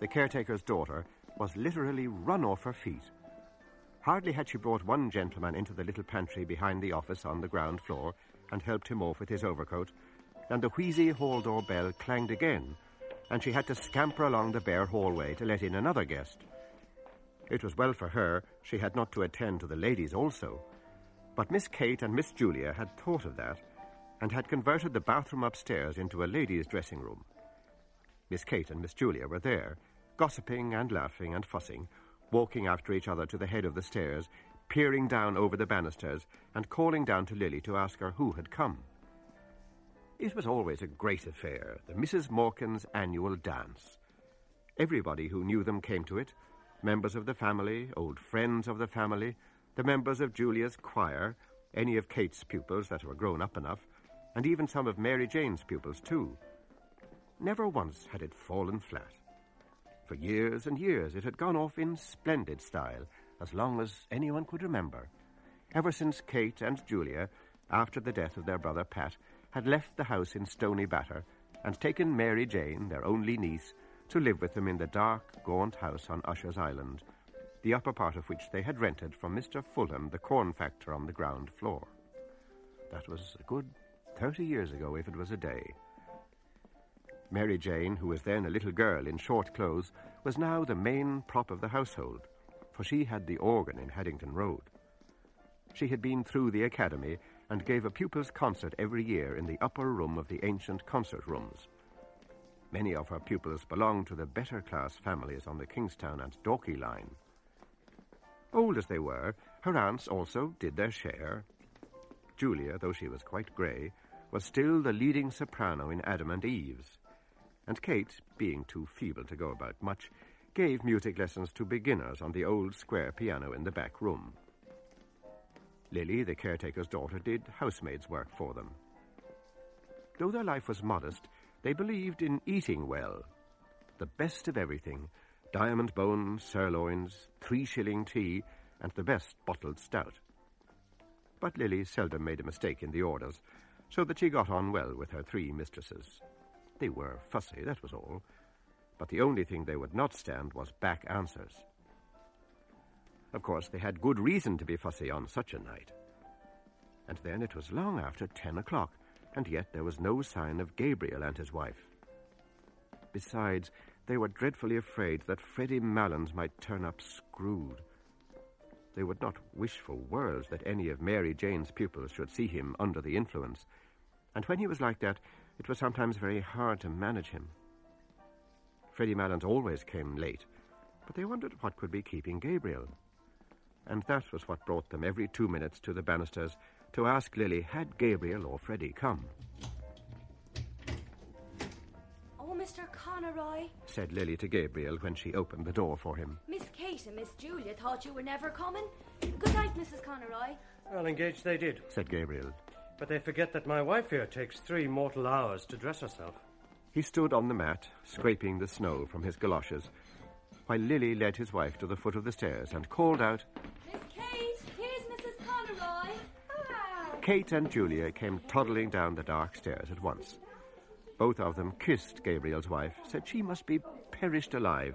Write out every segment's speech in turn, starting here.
The caretaker's daughter, was literally run off her feet. Hardly had she brought one gentleman into the little pantry behind the office on the ground floor and helped him off with his overcoat, than the wheezy hall door bell clanged again, and she had to scamper along the bare hallway to let in another guest. It was well for her she had not to attend to the ladies also, but Miss Kate and Miss Julia had thought of that and had converted the bathroom upstairs into a ladies' dressing room. Miss Kate and Miss Julia were there, gossiping and laughing and fussing, walking after each other to the head of the stairs, peering down over the banisters, and calling down to Lily to ask her who had come. It was always a great affair, the Mrs. Morkans' annual dance. Everybody who knew them came to it members of the family, old friends of the family, the members of Julia's choir, any of Kate's pupils that were grown up enough, and even some of Mary Jane's pupils, too. Never once had it fallen flat. For years and years it had gone off in splendid style, as long as anyone could remember. Ever since Kate and Julia, after the death of their brother Pat, had left the house in Stoney Batter and taken Mary Jane, their only niece, to live with them in the dark, gaunt house on Usher's Island, the upper part of which they had rented from Mr. Fulham, the corn factor on the ground floor. That was a good thirty years ago, if it was a day. Mary Jane, who was then a little girl in short clothes, was now the main prop of the household, for she had the organ in Haddington Road. She had been through the academy and gave a pupils' concert every year in the upper room of the ancient concert rooms. Many of her pupils belonged to the better class families on the Kingstown and Dalkey line. Old as they were, her aunts also did their share. Julia, though she was quite grey, was still the leading soprano in Adam and Eve's and Kate, being too feeble to go about much, gave music lessons to beginners on the old square piano in the back room. Lily, the caretaker's daughter, did housemaid's work for them. Though their life was modest, they believed in eating well. The best of everything diamond bones, sirloins, three shilling tea, and the best bottled stout. But Lily seldom made a mistake in the orders, so that she got on well with her three mistresses. They were fussy, that was all. But the only thing they would not stand was back answers. Of course, they had good reason to be fussy on such a night. And then it was long after ten o'clock, and yet there was no sign of Gabriel and his wife. Besides, they were dreadfully afraid that Freddie Malins might turn up screwed. They would not wish for worlds that any of Mary Jane's pupils should see him under the influence. And when he was like that, it was sometimes very hard to manage him. Freddie Malins always came late, but they wondered what could be keeping Gabriel. And that was what brought them every two minutes to the banisters to ask Lily had Gabriel or Freddie come. Oh, Mr. Conroy, Said Lily to Gabriel when she opened the door for him. Miss Kate and Miss Julia thought you were never coming. Good night, Mrs. Conroy. Well, engaged they did. Said Gabriel. But they forget that my wife here takes three mortal hours to dress herself. He stood on the mat, scraping the snow from his galoshes, while Lily led his wife to the foot of the stairs and called out. Miss Kate, here's Mrs. Conroy. Ah. Kate and Julia came toddling down the dark stairs at once. Both of them kissed Gabriel's wife, said she must be perished alive,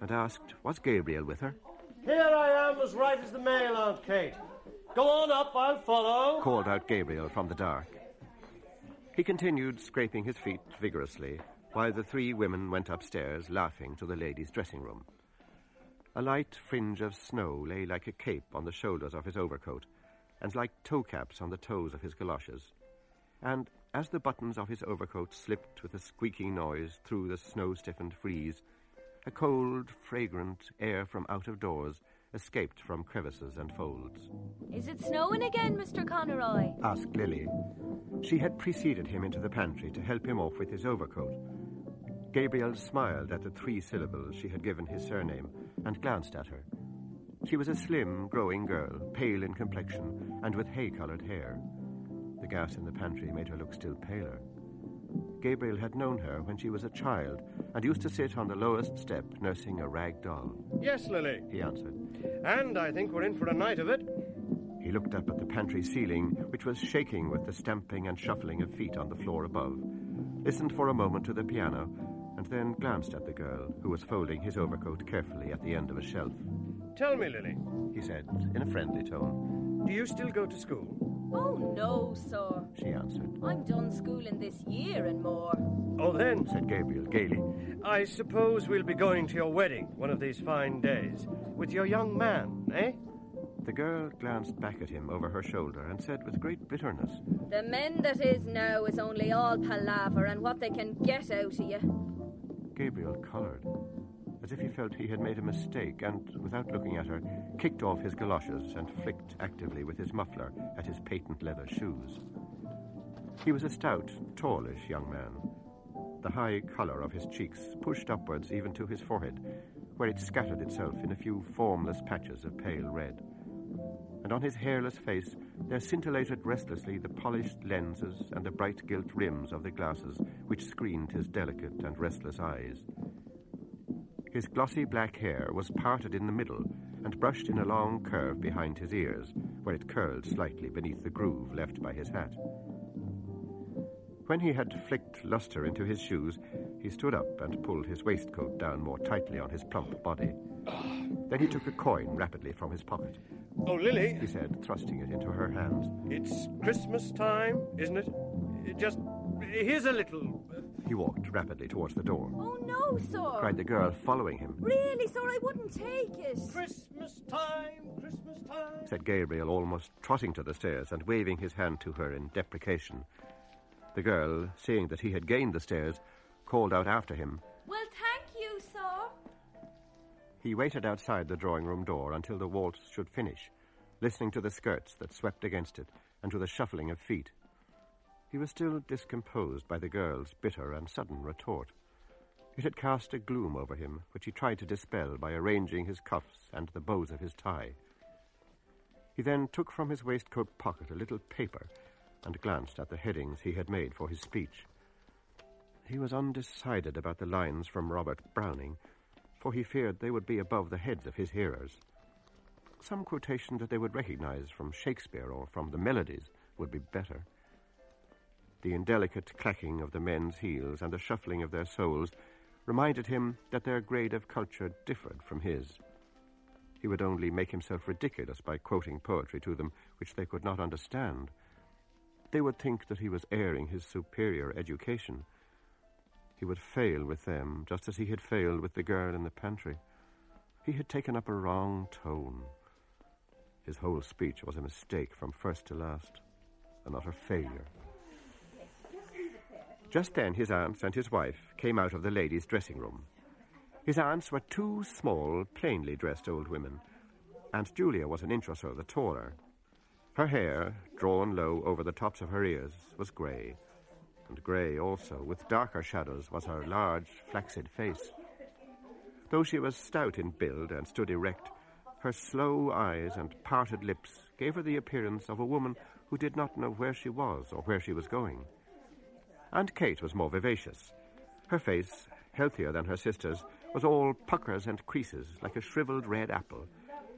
and asked, was Gabriel with her? Here I am, as right as the mail, Aunt Kate. Go on up, I'll follow. Called out Gabriel from the dark. He continued scraping his feet vigorously while the three women went upstairs laughing to the ladies' dressing room. A light fringe of snow lay like a cape on the shoulders of his overcoat and like toe caps on the toes of his galoshes. And as the buttons of his overcoat slipped with a squeaking noise through the snow stiffened frieze, a cold, fragrant air from out of doors escaped from crevices and folds. Is it snowing again, Mr. Conroy? asked Lily. She had preceded him into the pantry to help him off with his overcoat. Gabriel smiled at the three syllables she had given his surname and glanced at her. She was a slim, growing girl, pale in complexion and with hay colored hair. The gas in the pantry made her look still paler. Gabriel had known her when she was a child and used to sit on the lowest step nursing a rag doll. Yes, Lily. He answered. And I think we're in for a night of it. He looked up at the pantry ceiling, which was shaking with the stamping and shuffling of feet on the floor above, listened for a moment to the piano, and then glanced at the girl, who was folding his overcoat carefully at the end of a shelf. Tell me, Lily, He said, in a friendly tone. do you still go to school? Oh, no, sir. She answered. I'm done schooling this year and more. Oh, then, Said Gabriel gaily. I suppose we'll be going to your wedding one of these fine days with your young man, eh? The girl glanced back at him over her shoulder and said with great bitterness, The men that is now is only all palaver and what they can get out of you. Gabriel coloured, as if he felt he had made a mistake, and, without looking at her, kicked off his galoshes and flicked actively with his muffler at his patent leather shoes. He was a stout, tallish young man. The high colour of his cheeks pushed upwards even to his forehead, where it scattered itself in a few formless patches of pale red. And on his hairless face there scintillated restlessly the polished lenses and the bright gilt rims of the glasses which screened his delicate and restless eyes. His glossy black hair was parted in the middle and brushed in a long curve behind his ears, where it curled slightly beneath the groove left by his hat. When he had flicked luster into his shoes, he stood up and pulled his waistcoat down more tightly on his plump body. Then he took a coin rapidly from his pocket. Oh, Lily, He said, thrusting it into her hands. it's Christmas time, isn't it? Just here's a little. He walked rapidly towards the door. Oh, no, sir. Cried the girl, following him, Really, sir, I wouldn't take it. Christmas time, Christmas time. said Gabriel, almost trotting to the stairs and waving his hand to her in deprecation. The girl, seeing that he had gained the stairs, called out after him. Well, thank you, sir. He waited outside the drawing room door until the waltz should finish, listening to the skirts that swept against it and to the shuffling of feet. He was still discomposed by the girl's bitter and sudden retort. It had cast a gloom over him, which he tried to dispel by arranging his cuffs and the bows of his tie. He then took from his waistcoat pocket a little paper and glanced at the headings he had made for his speech. He was undecided about the lines from Robert Browning, for he feared they would be above the heads of his hearers. Some quotation that they would recognize from Shakespeare or from the melodies would be better. The indelicate clacking of the men's heels and the shuffling of their soles reminded him that their grade of culture differed from his. He would only make himself ridiculous by quoting poetry to them which they could not understand. They would think that he was airing his superior education. He would fail with them, just as he had failed with the girl in the pantry. He had taken up a wrong tone. His whole speech was a mistake from first to last, an utter failure. Just then his aunts and his wife came out of the ladies' dressing room. His aunts were two small, plainly dressed old women, and Julia was an inch or so the taller. Her hair, drawn low over the tops of her ears, was grey, and grey also, with darker shadows, was her large, flaccid face. Though she was stout in build and stood erect, her slow eyes and parted lips gave her the appearance of a woman who did not know where she was or where she was going. Aunt Kate was more vivacious. Her face, healthier than her sister's, was all puckers and creases like a shriveled red apple,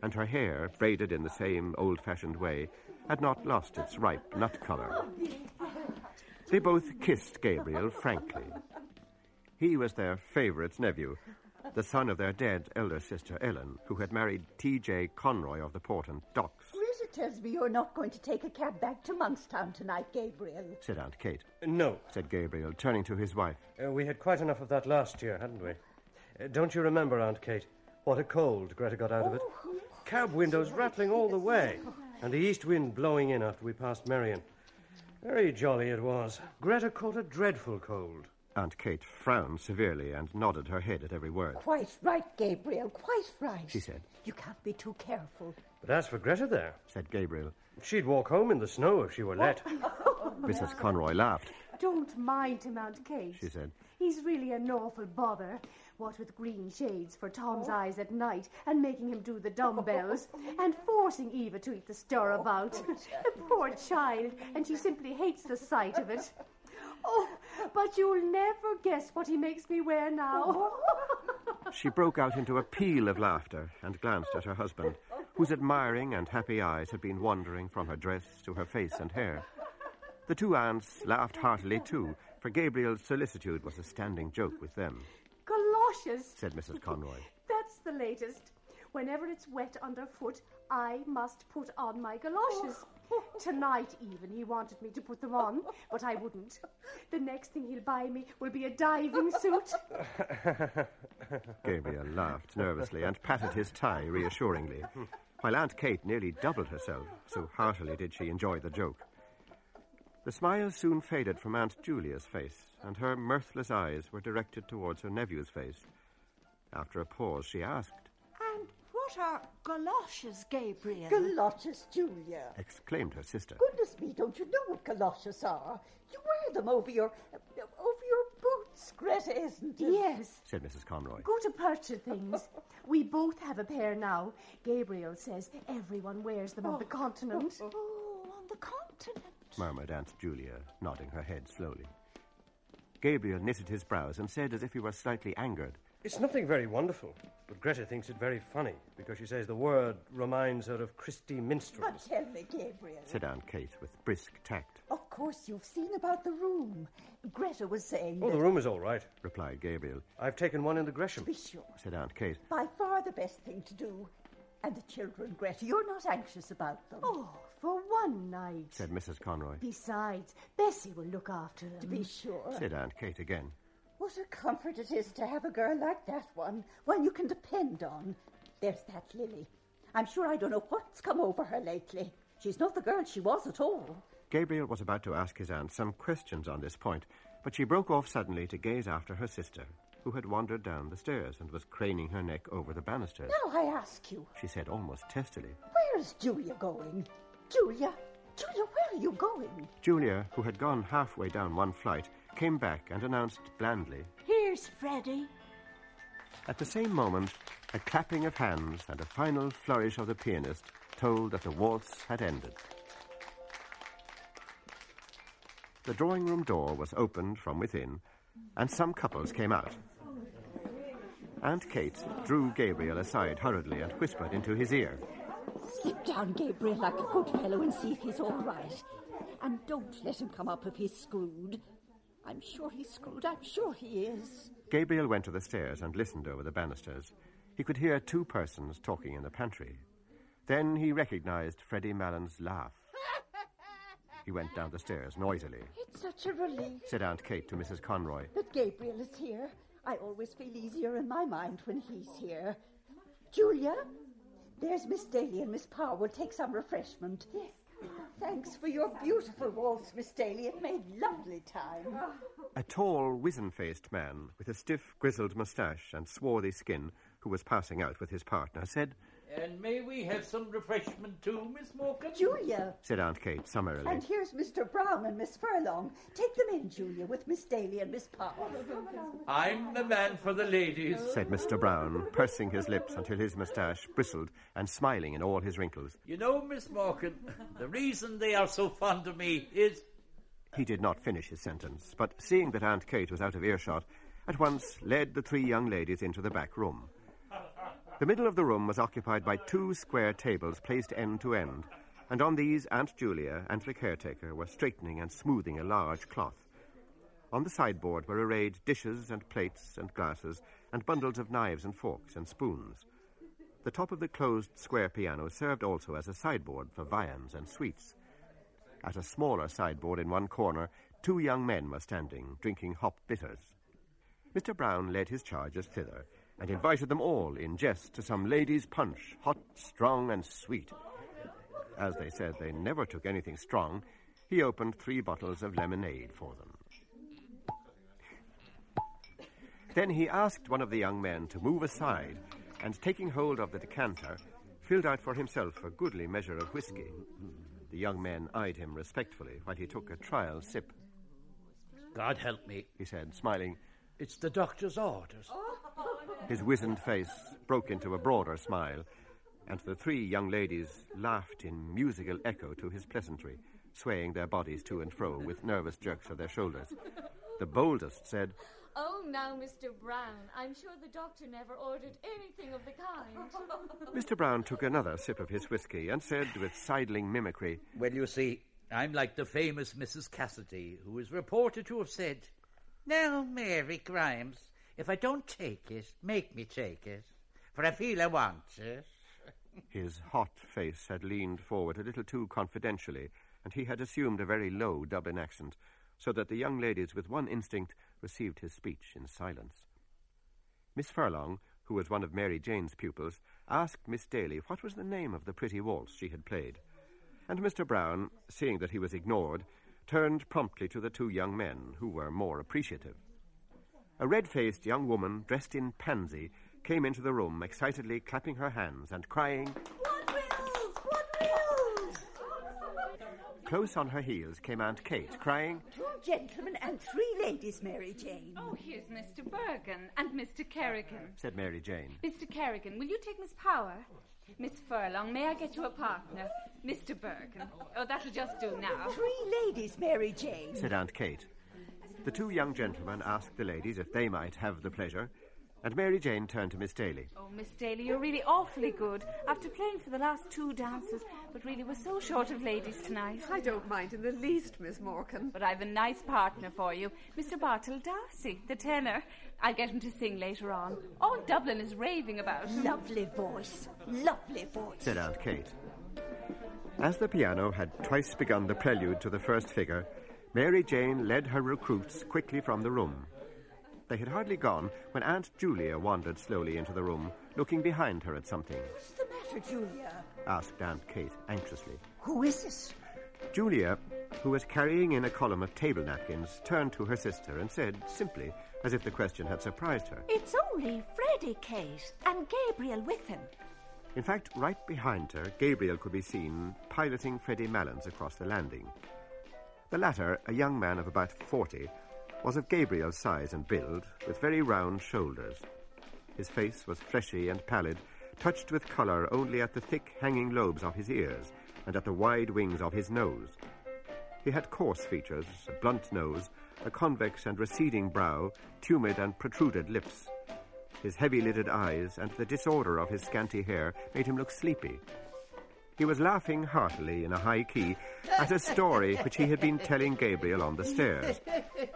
and her hair, braided in the same old fashioned way, had not lost its ripe nut color. They both kissed Gabriel frankly. He was their favorite nephew, the son of their dead elder sister Ellen, who had married T.J. Conroy of the Port and Docks. Greta tells me you're not going to take a cab back to Monkstown tonight, Gabriel. said Aunt Kate. No, said Gabriel, turning to his wife. Uh, we had quite enough of that last year, hadn't we? Uh, don't you remember, Aunt Kate, what a cold Greta got out of it? Cab windows rattling all the way, and the east wind blowing in after we passed Merrion. Very jolly it was. Greta caught a dreadful cold. Aunt Kate frowned severely and nodded her head at every word. Quite right, Gabriel, quite right. She said. You can't be too careful. But as for Greta there, said Gabriel, she'd walk home in the snow if she were let. Oh. Mrs. Conroy laughed. Don't mind him, Aunt Kate. She said. He's really an awful bother. What with green shades for Tom's oh. eyes at night and making him do the dumbbells and forcing Eva to eat the stirabout. the poor child, and she simply hates the sight of it. Oh, but you'll never guess what he makes me wear now. she broke out into a peal of laughter and glanced at her husband, whose admiring and happy eyes had been wandering from her dress to her face and hair. The two aunts laughed heartily too, for Gabriel's solicitude was a standing joke with them. Galoshes, said Mrs. Conroy. That's the latest. Whenever it's wet underfoot, I must put on my galoshes. Tonight, even, he wanted me to put them on, but I wouldn't. The next thing he'll buy me will be a diving suit. Gabriel laughed nervously and patted his tie reassuringly, while Aunt Kate nearly doubled herself, so heartily did she enjoy the joke. The smile soon faded from Aunt Julia's face, and her mirthless eyes were directed towards her nephew's face. After a pause, she asked, what are galoshes, Gabriel? Galoshes, Julia. exclaimed her sister. Goodness me, don't you know what galoshes are? You wear them over your over your boots, Greta, isn't it? Yes, said Mrs. Conroy. go to purchase things. We both have a pair now. Gabriel says everyone wears them on the oh. continent. Oh, oh. oh, on the continent. murmured Aunt Julia, nodding her head slowly. Gabriel knitted his brows and said as if he were slightly angered, It's nothing very wonderful, but Greta thinks it very funny because she says the word reminds her of Christy But minstrels. tell me, Gabriel. said Aunt Kate with brisk tact, Of course, you've seen about the room. Greta was saying Oh, that. the room is all right. replied Gabriel, I've taken one in the Gresham. Be sure. said Aunt Kate. By far the best thing to do. And the children, Greta, you're not anxious about them. Oh, for one night. said Mrs. Conroy. Besides, Bessie will look after them. To be sure. Said Aunt Kate again. What a comfort it is to have a girl like that one, one you can depend on. There's that Lily. I'm sure I don't know what's come over her lately. She's not the girl she was at all. Gabriel was about to ask his aunt some questions on this point, but she broke off suddenly to gaze after her sister, who had wandered down the stairs and was craning her neck over the banisters. Now I ask you, She said almost testily. where is Julia going? Julia, Julia, where are you going? Julia, who had gone halfway down one flight, came back and announced blandly. Here's Freddie. At the same moment, a clapping of hands and a final flourish of the pianist told that the waltz had ended. The drawing room door was opened from within, and some couples came out. Aunt Kate drew Gabriel aside hurriedly and whispered into his ear. Sit down, Gabriel, like a good fellow and see if he's all right. And don't let him come up if he's screwed. I'm sure he's screwed. I'm sure he is. Gabriel went to the stairs and listened over the banisters. He could hear two persons talking in the pantry. Then he recognized Freddie Malins' laugh. He went down the stairs noisily, It's such a relief said Aunt Kate to Mrs. Conroy. that Gabriel is here. I always feel easier in my mind when he's here. Julia, there's Miss Daly and Miss Power will take some refreshment. Yes. Thanks for your beautiful waltz, Miss Daly. It made lovely time. A tall, wizen faced man with a stiff, grizzled moustache and swarthy skin, who was passing out with his partner, said, And may we have some refreshment too, Miss Morkan? Julia, said Aunt Kate summarily. and here's Mr. Brown and Miss Furlong. Take them in, Julia, with Miss Daly and Miss Power. I'm the man for the ladies. said Mr. Brown, pursing his lips until his moustache bristled and smiling in all his wrinkles. You know, Miss Morkan, the reason they are so fond of me is He did not finish his sentence, but seeing that Aunt Kate was out of earshot, at once led the three young ladies into the back room. The middle of the room was occupied by two square tables placed end to end, and on these Aunt Julia and the caretaker were straightening and smoothing a large cloth. On the sideboard were arrayed dishes and plates and glasses and bundles of knives and forks and spoons. The top of the closed square piano served also as a sideboard for viands and sweets. At a smaller sideboard in one corner, two young men were standing, drinking hop bitters. Mr. Brown led his charges thither and invited them all in jest to some ladies' punch, hot, strong, and sweet. As they said they never took anything strong, he opened three bottles of lemonade for them. Then he asked one of the young men to move aside, and taking hold of the decanter, filled out for himself a goodly measure of whisky. The young men eyed him respectfully while he took a trial sip. God help me, he said, smiling. It's the doctor's orders. Oh, His wizened face broke into a broader smile, and the three young ladies laughed in musical echo to his pleasantry, swaying their bodies to and fro with nervous jerks of their shoulders. The boldest said, Oh, now, Mr. Brown, I'm sure the doctor never ordered anything of the kind. Mr. Brown took another sip of his whisky and said with sidling mimicry, Well, you see, I'm like the famous Mrs. Cassidy, who is reported to have said, Now, Mary Grimes, if I don't take it, make me take it, for I feel I want it. His hot face had leaned forward a little too confidentially, and he had assumed a very low Dublin accent, so that the young ladies, with one instinct, received his speech in silence. Miss Furlong, who was one of Mary Jane's pupils, asked Miss Daly what was the name of the pretty waltz she had played. And Mr. Brown, seeing that he was ignored, turned promptly to the two young men, who were more appreciative. A red faced young woman, dressed in pansy, came into the room, excitedly clapping her hands and crying, What will? Close on her heels came Aunt Kate, crying, Two gentlemen and three ladies, Mary Jane. Oh, here's Mr. Bergin and Mr. Kerrigan. said Mary Jane. Mr. Kerrigan, will you take Miss Power? Miss Furlong, may I get you a partner? Mr. Bergin. Oh, that'll just do now. Three ladies, Mary Jane. said Aunt Kate. The two young gentlemen asked the ladies if they might have the pleasure, and Mary Jane turned to Miss Daly. Oh, Miss Daly, you're really awfully good. After playing for the last two dances, but really we're so short of ladies tonight. I don't mind in the least, Miss Morkan. But I've a nice partner for you, Mr. Bartell D'Arcy, the tenor. I'll get him to sing later on. All Dublin is raving about him. Lovely voice. Lovely voice. said Aunt Kate. As the piano had twice begun the prelude to the first figure, Mary Jane led her recruits quickly from the room. They had hardly gone when Aunt Julia wandered slowly into the room, looking behind her at something. What's the matter, Julia? asked Aunt Kate anxiously. Who is this? Julia, who was carrying in a column of table napkins, turned to her sister and said simply, as if the question had surprised her. It's only Freddie, Kate, and Gabriel with him. In fact, right behind her, Gabriel could be seen piloting Freddie Malins across the landing. The latter, a young man of about forty, was of Gabriel's size and build, with very round shoulders. His face was fleshy and pallid, touched with colour only at the thick hanging lobes of his ears and at the wide wings of his nose. He had coarse features, a blunt nose, a convex and receding brow, tumid and protruded lips. His heavy lidded eyes and the disorder of his scanty hair made him look sleepy. He was laughing heartily in a high key at a story which he had been telling Gabriel on the stairs,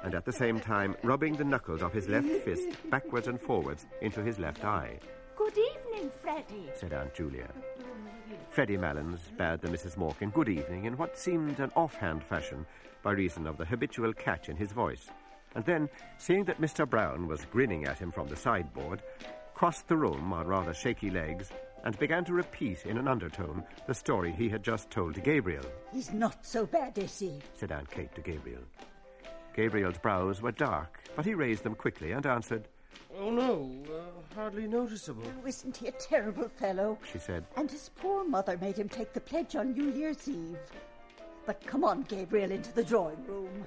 and at the same time rubbing the knuckles of his left fist backwards and forwards into his left eye, Good evening, Freddie. said Aunt Julia. Freddie Malins bade the Mrs. Morkan good evening in what seemed an offhand fashion by reason of the habitual catch in his voice, and then, seeing that Mr. Brown was grinning at him from the sideboard, crossed the room on rather shaky legs and began to repeat in an undertone the story he had just told to Gabriel, He's not so bad, is he? said Aunt Kate to Gabriel. Gabriel's brows were dark, but he raised them quickly and answered, Oh, no, uh, hardly noticeable. Oh, isn't he a terrible fellow? she said. And his poor mother made him take the pledge on New Year's Eve. But come on, Gabriel, into the drawing room.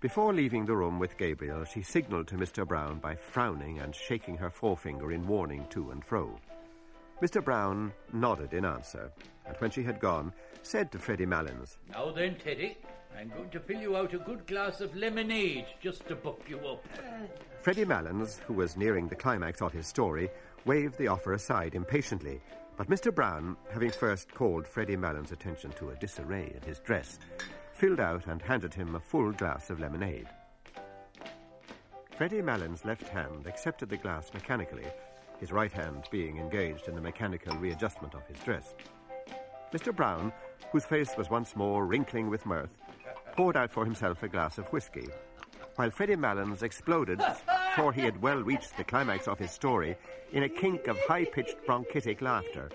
Before leaving the room with Gabriel, she signalled to Mr. Brown by frowning and shaking her forefinger in warning to and fro. Mr. Brown nodded in answer, and when she had gone, said to Freddie Malins, Now then, Teddy, I'm going to fill you out a good glass of lemonade just to buck you up. Uh, Freddie Malins, who was nearing the climax of his story, waved the offer aside impatiently. But Mr. Brown, having first called Freddie Malins' attention to a disarray in his dress, filled out and handed him a full glass of lemonade. Freddie Malins' left hand accepted the glass mechanically, his right hand being engaged in the mechanical readjustment of his dress. Mr. Brown, whose face was once more wrinkling with mirth, poured out for himself a glass of whisky, while Freddie Malins exploded before he had well reached the climax of his story in a kink of high pitched bronchitic laughter,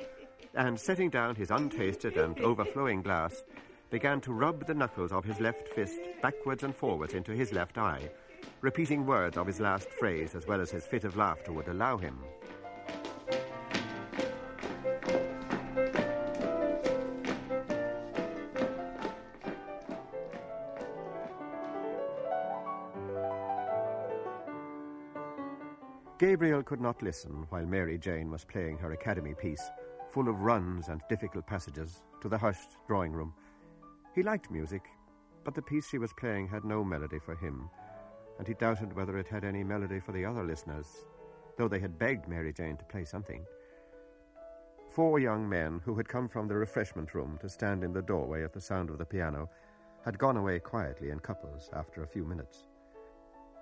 and setting down his untasted and overflowing glass, began to rub the knuckles of his left fist backwards and forwards into his left eye, repeating words of his last phrase as well as his fit of laughter would allow him. Gabriel could not listen while Mary Jane was playing her academy piece, full of runs and difficult passages, to the hushed drawing room. He liked music, but the piece she was playing had no melody for him, and he doubted whether it had any melody for the other listeners, though they had begged Mary Jane to play something. Four young men who had come from the refreshment room to stand in the doorway at the sound of the piano had gone away quietly in couples after a few minutes.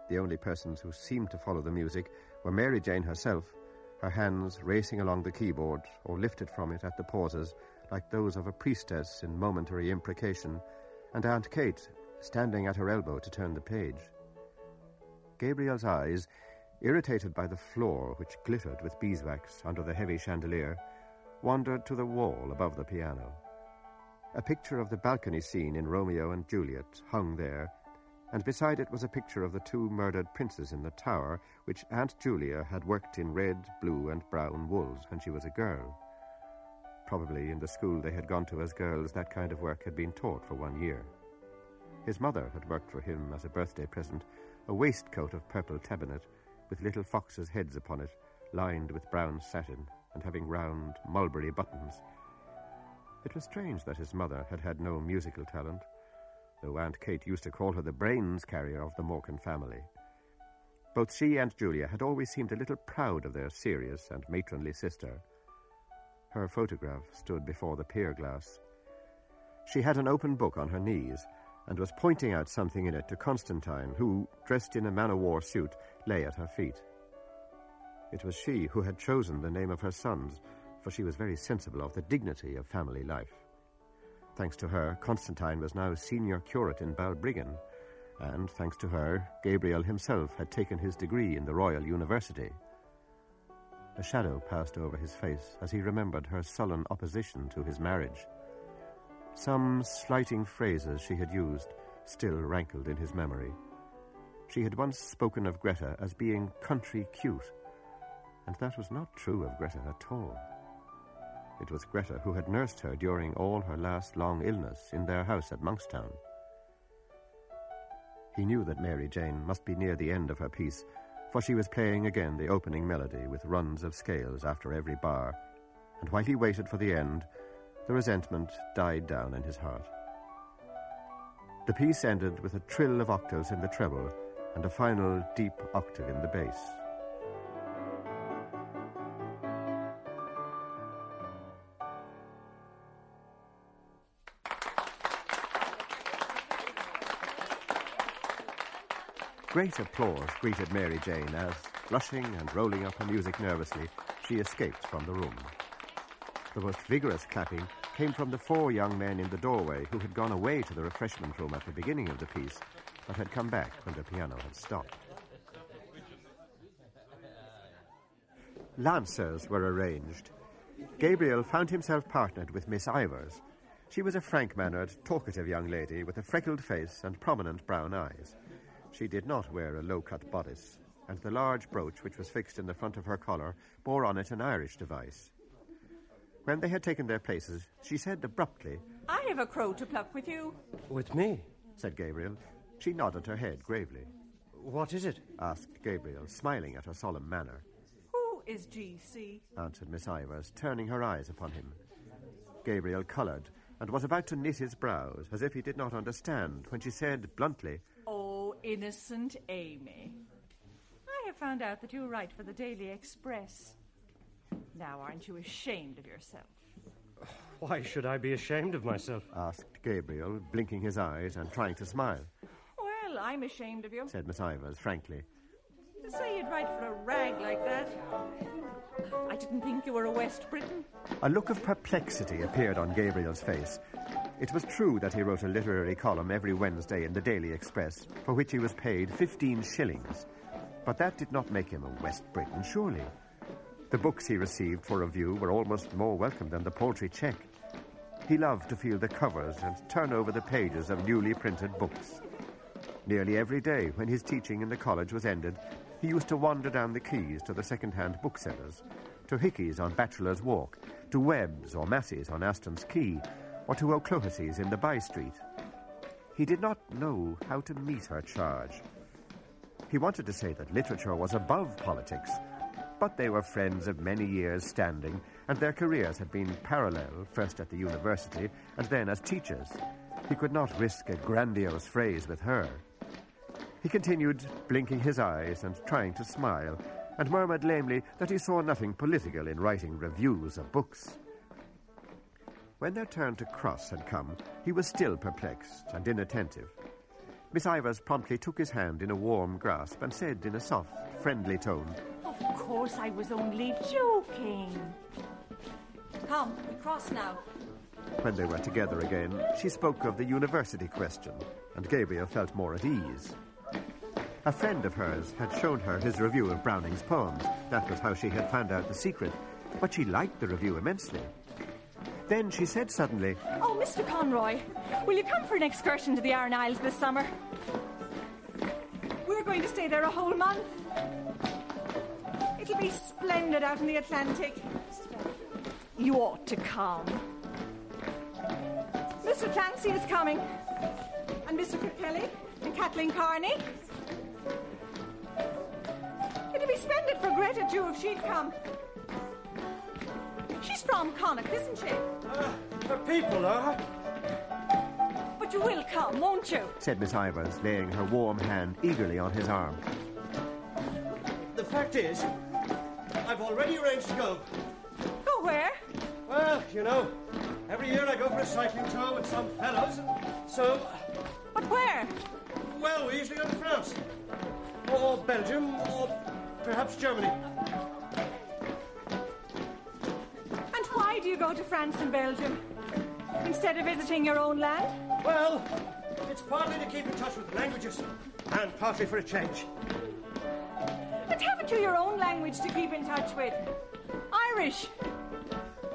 The only persons who seemed to follow the music were Mary Jane herself, her hands racing along the keyboard or lifted from it at the pauses like those of a priestess in momentary imprecation, and Aunt Kate standing at her elbow to turn the page. Gabriel's eyes, irritated by the floor which glittered with beeswax under the heavy chandelier, wandered to the wall above the piano. A picture of the balcony scene in Romeo and Juliet hung there and beside it was a picture of the two murdered princes in the tower, which Aunt Julia had worked in red, blue, and brown wools when she was a girl. Probably in the school they had gone to as girls, that kind of work had been taught for one year. His mother had worked for him as a birthday present a waistcoat of purple tabinet with little foxes' heads upon it, lined with brown satin and having round mulberry buttons. It was strange that his mother had had no musical talent though Aunt Kate used to call her the brains carrier of the Morkan family. Both she and Julia had always seemed a little proud of their serious and matronly sister. Her photograph stood before the pier glass. She had an open book on her knees and was pointing out something in it to Constantine, who, dressed in a man o' war suit, lay at her feet. It was she who had chosen the name of her sons, for she was very sensible of the dignity of family life. Thanks to her, Constantine was now senior curate in Balbriggan, and thanks to her, Gabriel himself had taken his degree in the Royal University. A shadow passed over his face as he remembered her sullen opposition to his marriage. Some slighting phrases she had used still rankled in his memory. She had once spoken of Greta as being country cute, and that was not true of Greta at all. It was Greta who had nursed her during all her last long illness in their house at Monkstown. He knew that Mary Jane must be near the end of her piece, for she was playing again the opening melody with runs of scales after every bar, and while he waited for the end, the resentment died down in his heart. The piece ended with a trill of octaves in the treble and a final deep octave in the bass. Great applause greeted Mary Jane as, blushing and rolling up her music nervously, she escaped from the room. The most vigorous clapping came from the four young men in the doorway who had gone away to the refreshment room at the beginning of the piece, but had come back when the piano had stopped. Lancers were arranged. Gabriel found himself partnered with Miss Ivers. She was a frank mannered, talkative young lady with a freckled face and prominent brown eyes. She did not wear a low cut bodice, and the large brooch which was fixed in the front of her collar bore on it an Irish device. When they had taken their places, she said abruptly, I have a crow to pluck with you. With me? said Gabriel. She nodded her head gravely. What is it? asked Gabriel, smiling at her solemn manner. Who is GC? answered Miss Ivers, turning her eyes upon him. Gabriel coloured and was about to knit his brows as if he did not understand when she said bluntly, Oh, innocent Amy. I have found out that you write for the Daily Express. Now, aren't you ashamed of yourself? Why should I be ashamed of myself? asked Gabriel, blinking his eyes and trying to smile. Well, I'm ashamed of you, said Miss Ivers frankly. To say you'd write for a rag like that. I didn't think you were a West Briton. A look of perplexity appeared on Gabriel's face. It was true that he wrote a literary column every Wednesday in the Daily Express, for which he was paid 15 shillings. But that did not make him a West Briton, surely. The books he received for review were almost more welcome than the paltry cheque. He loved to feel the covers and turn over the pages of newly printed books. Nearly every day, when his teaching in the college was ended, he used to wander down the quays to the second-hand booksellers, to Hickey's on Bachelor's Walk, to Webb's or Massey's on Aston's Quay, or to O'Clohissey's in the By Street. He did not know how to meet her charge. He wanted to say that literature was above politics, but they were friends of many years' standing, and their careers had been parallel, first at the university and then as teachers. He could not risk a grandiose phrase with her. He continued blinking his eyes and trying to smile, and murmured lamely that he saw nothing political in writing reviews of books. When their turn to cross had come, he was still perplexed and inattentive. Miss Ivers promptly took his hand in a warm grasp and said in a soft, friendly tone, Of course, I was only joking. Come, we cross now. When they were together again, she spoke of the university question, and Gabriel felt more at ease. A friend of hers had shown her his review of Browning's poems. That was how she had found out the secret. But she liked the review immensely. Then she said suddenly, Oh, Mr. Conroy, will you come for an excursion to the Aran Isles this summer? We're going to stay there a whole month. It'll be splendid out in the Atlantic. You ought to come. Mr. Clancy is coming. And Mr. Kilkelly and Kathleen Kearney. It'd be splendid for Greta, too, if she'd come. She's from Connacht, isn't she? Uh, the people are. But you will come, won't you? said Miss Ivers, laying her warm hand eagerly on his arm. The fact is, I've already arranged to go. Go where? Well, you know, every year I go for a cycling tour with some fellows, and so. But where? Well, we usually go to France, or Belgium, or perhaps Germany. And why do you go to France and Belgium? Instead of visiting your own land? Well, it's partly to keep in touch with languages, and partly for a change. And haven't you your own language to keep in touch with? Irish.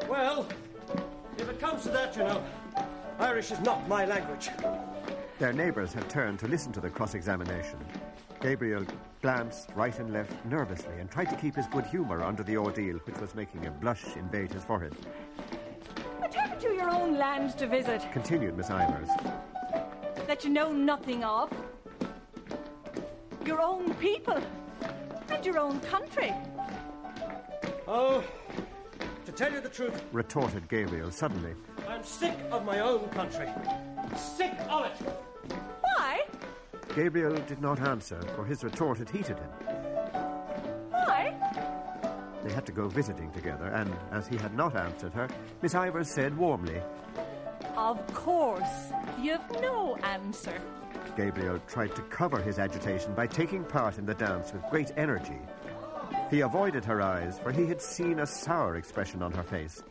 Well, if it comes to that, you know, Irish is not my language. Their neighbours had turned to listen to the cross examination. Gabriel glanced right and left nervously and tried to keep his good humour under the ordeal which was making a blush invade his forehead. And haven't you your own land to visit Continued Miss Ivers. that you know nothing of? Your own people and your own country. Oh, to tell you the truth, Retorted Gabriel suddenly. I'm sick of my own country. Sick of it. Why? Gabriel did not answer, for his retort had heated him. Why? They had to go visiting together, and as he had not answered her, Miss Ivers said warmly, Of course. You've no answer. Gabriel tried to cover his agitation by taking part in the dance with great energy. He avoided her eyes, for he had seen a sour expression on her face.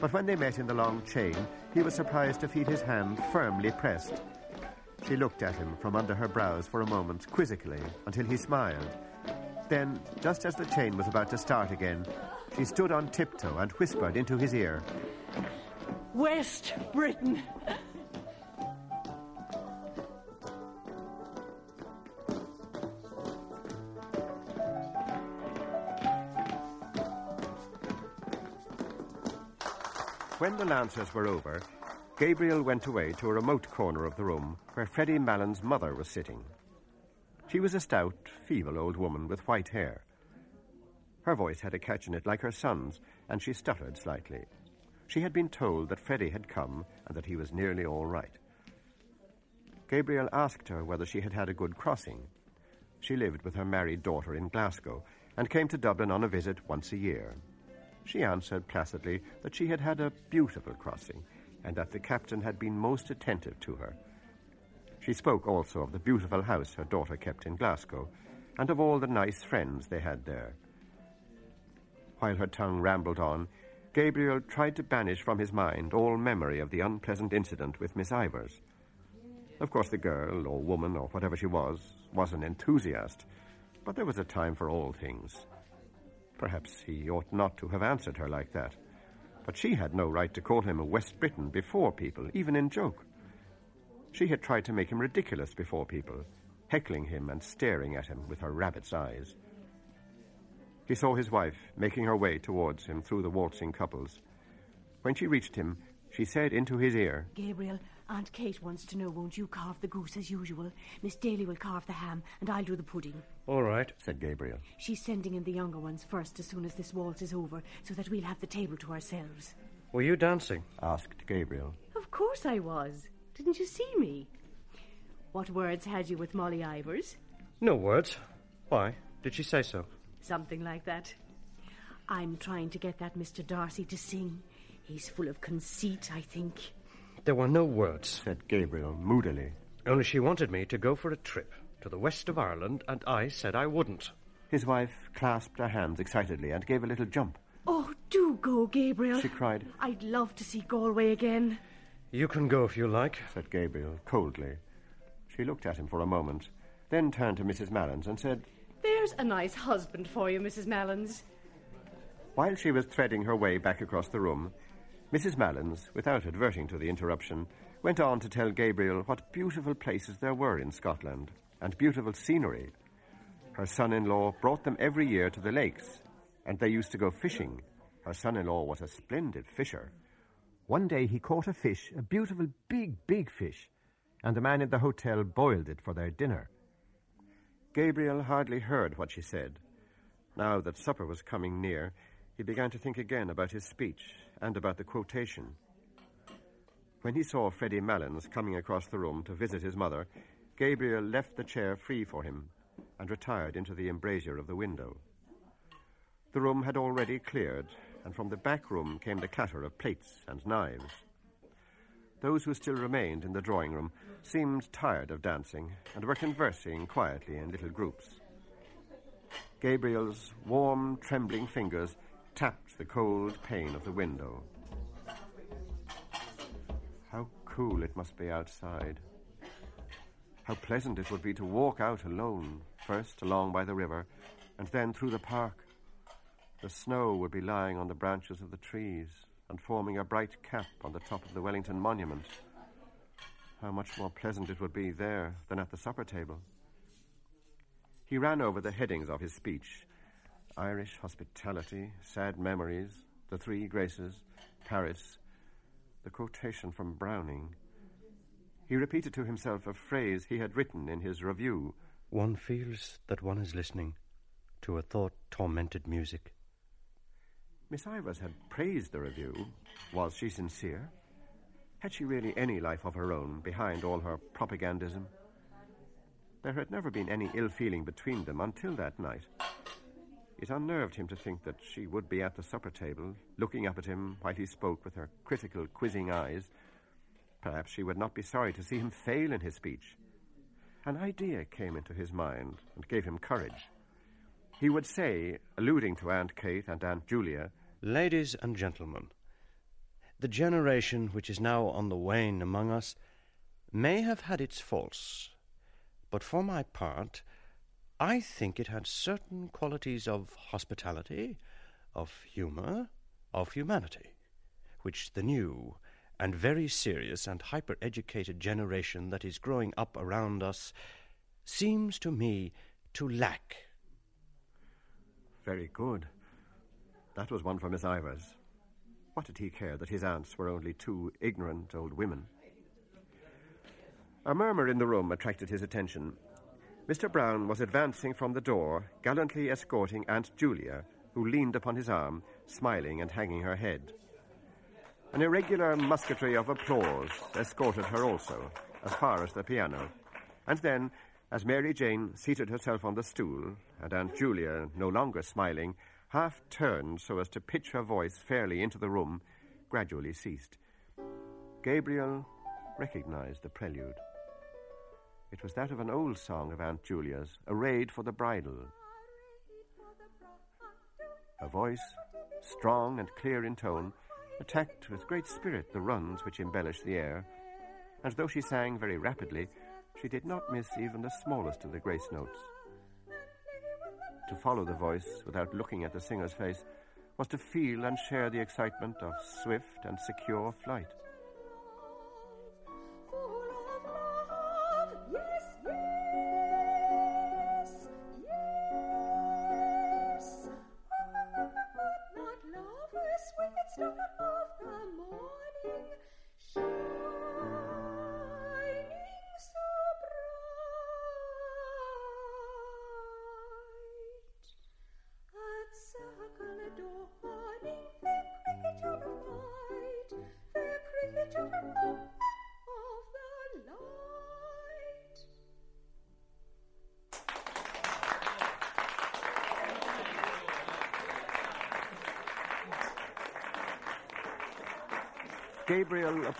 But when they met in the long chain, he was surprised to feel his hand firmly pressed. She looked at him from under her brows for a moment, quizzically, until he smiled. Then, just as the chain was about to start again, she stood on tiptoe and whispered into his ear. West Briton. When the Lancers were over, Gabriel went away to a remote corner of the room where Freddie Malins' mother was sitting. She was a stout, feeble old woman with white hair. Her voice had a catch in it like her son's, and she stuttered slightly. She had been told that Freddie had come and that he was nearly all right. Gabriel asked her whether she had had a good crossing. She lived with her married daughter in Glasgow and came to Dublin on a visit once a year. She answered placidly that she had had a beautiful crossing and that the captain had been most attentive to her. She spoke also of the beautiful house her daughter kept in Glasgow and of all the nice friends they had there. While her tongue rambled on, Gabriel tried to banish from his mind all memory of the unpleasant incident with Miss Ivers. Of course, the girl, or woman, or whatever she was, was an enthusiast, but there was a time for all things. Perhaps he ought not to have answered her like that, but she had no right to call him a West Briton before people, even in joke. She had tried to make him ridiculous before people, heckling him and staring at him with her rabbit's eyes. He saw his wife making her way towards him through the waltzing couples. When she reached him, she said into his ear, Gabriel, Aunt Kate wants to know, won't you carve the goose as usual? Miss Daly will carve the ham, and I'll do the pudding. All right, said Gabriel. She's sending in the younger ones first as soon as this waltz is over, so that we'll have the table to ourselves. Were you dancing? asked Gabriel. Of course I was. Didn't you see me? What words had you with Molly Ivors? No words. Why? Did she say so? Something like that. I'm trying to get that Mr. D'Arcy to sing. He's full of conceit, I think. There were no words, said Gabriel moodily. Only she wanted me to go for a trip to the west of Ireland, and I said I wouldn't. His wife clasped her hands excitedly and gave a little jump. Oh, do go, Gabriel. She cried. I'd love to see Galway again. You can go if you like, said Gabriel coldly. She looked at him for a moment, then turned to Mrs. Malins and said, There's a nice husband for you, Mrs. Malins. While she was threading her way back across the room, Mrs. Malins, without adverting to the interruption, went on to tell Gabriel what beautiful places there were in Scotland and beautiful scenery. Her son in law brought them every year to the lakes, and they used to go fishing. Her son in law was a splendid fisher. One day he caught a fish, a beautiful big, big fish, and the man in the hotel boiled it for their dinner. Gabriel hardly heard what she said. Now that supper was coming near, he began to think again about his speech and about the quotation. When he saw Freddie Malins coming across the room to visit his mother, Gabriel left the chair free for him and retired into the embrasure of the window. The room had already cleared, and from the back room came the clatter of plates and knives. Those who still remained in the drawing room seemed tired of dancing and were conversing quietly in little groups. Gabriel's warm, trembling fingers tapped the cold pane of the window. How cool it must be outside. How pleasant it would be to walk out alone, first along by the river, and then through the park. The snow would be lying on the branches of the trees and forming a bright cap on the top of the Wellington Monument. How much more pleasant it would be there than at the supper table. He ran over the headings of his speech Irish hospitality, sad memories, the three graces, Paris, the quotation from Browning. He repeated to himself a phrase he had written in his review One feels that one is listening to a thought tormented music. Miss Ivors had praised the review. Was she sincere? Had she really any life of her own behind all her propagandism? There had never been any ill feeling between them until that night. It unnerved him to think that she would be at the supper table, looking up at him while he spoke with her critical, quizzing eyes. Perhaps she would not be sorry to see him fail in his speech. An idea came into his mind and gave him courage. He would say, alluding to Aunt Kate and Aunt Julia, Ladies and gentlemen, the generation which is now on the wane among us may have had its faults, but for my part, I think it had certain qualities of hospitality, of humour, of humanity, which the new and very serious and hyper educated generation that is growing up around us seems to me to lack. Very good. That was one for Miss Ivors. What did he care that his aunts were only two ignorant old women? A murmur in the room attracted his attention. Mr. Brown was advancing from the door, gallantly escorting Aunt Julia, who leaned upon his arm, smiling and hanging her head. An irregular musketry of applause escorted her also, as far as the piano. And then, as Mary Jane seated herself on the stool, and Aunt Julia, no longer smiling, half turned so as to pitch her voice fairly into the room, gradually ceased. Gabriel recognized the prelude. It was that of an old song of Aunt Julia's, arrayed for the bridal. Her voice, strong and clear in tone, attacked with great spirit the runs which embellished the air, and though she sang very rapidly, she did not miss even the smallest of the grace notes. To follow the voice without looking at the singer's face was to feel and share the excitement of swift and secure flight.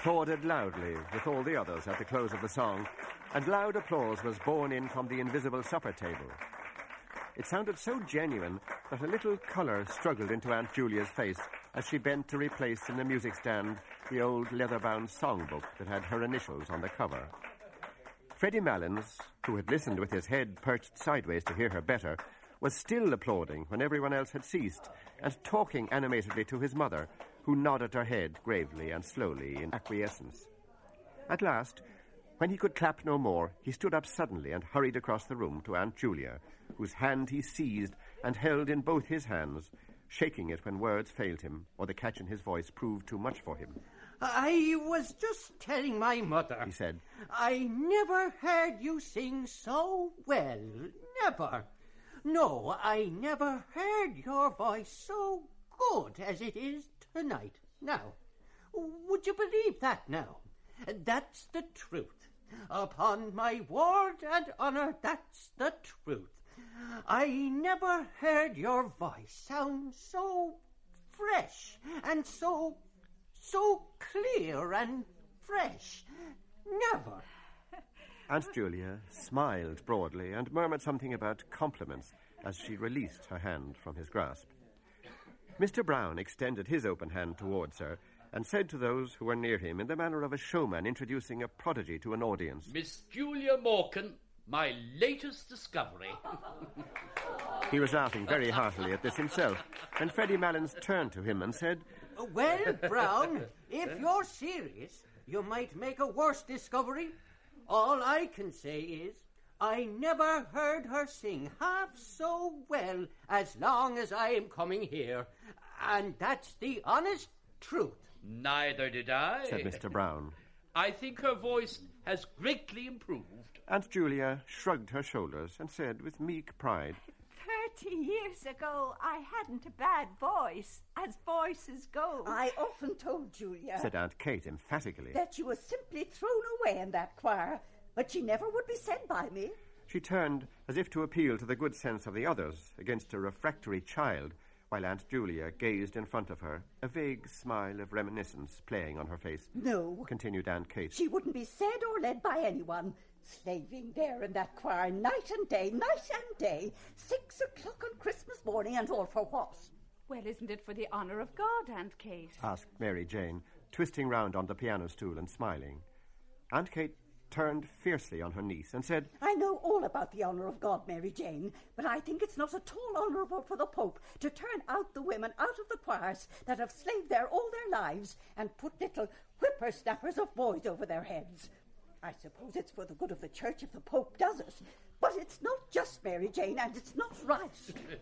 Applauded loudly with all the others at the close of the song, and loud applause was borne in from the invisible supper table. It sounded so genuine that a little colour struggled into Aunt Julia's face as she bent to replace in the music stand the old leather-bound songbook that had her initials on the cover. Freddie Malins, who had listened with his head perched sideways to hear her better, was still applauding when everyone else had ceased, and talking animatedly to his mother, who nodded her head gravely and slowly in acquiescence. At last, when he could clap no more, he stood up suddenly and hurried across the room to Aunt Julia, whose hand he seized and held in both his hands, shaking it when words failed him or the catch in his voice proved too much for him. I was just telling my mother. He said, I never heard you sing so well. Never. No, I never heard your voice so good as it is tonight. Now, would you believe that now? That's the truth. Upon my word and honor, that's the truth. I never heard your voice sound so fresh and so, so clear and fresh. Never. Aunt Julia smiled broadly and murmured something about compliments as she released her hand from his grasp. Mr. Brown extended his open hand towards her and said to those who were near him in the manner of a showman introducing a prodigy to an audience. Miss Julia Morkan, my latest discovery. He was laughing very heartily at this himself, and Freddie Malins turned to him and said, Well, Brown, if you're serious, you might make a worse discovery. All I can say is, I never heard her sing half so well as long as I am coming here. And that's the honest truth. Neither did I. said Mr. Brown. I think her voice has greatly improved. Aunt Julia shrugged her shoulders and said with meek pride, Thirty years ago, I hadn't a bad voice, as voices go. I often told Julia said Aunt Kate emphatically. that you were simply thrown away in that choir, but she never would be sent by me. She turned as if to appeal to the good sense of the others against a refractory child, while Aunt Julia gazed in front of her, a vague smile of reminiscence playing on her face. No. Continued Aunt Kate. She wouldn't be said or led by anyone. Slaving there in that choir night and day, night and day. Six o'clock on Christmas morning, and all for what? Well, isn't it for the honour of God, Aunt Kate? asked Mary Jane, twisting round on the piano stool and smiling. Aunt Kate turned fiercely on her niece and said, I know all about the honour of God, Mary Jane, but I think it's not at all honourable for the Pope to turn out the women out of the choirs that have slaved there all their lives and put little whippersnappers of boys over their heads. I suppose it's for the good of the church if the Pope does it, but it's not just, Mary Jane, and it's not right.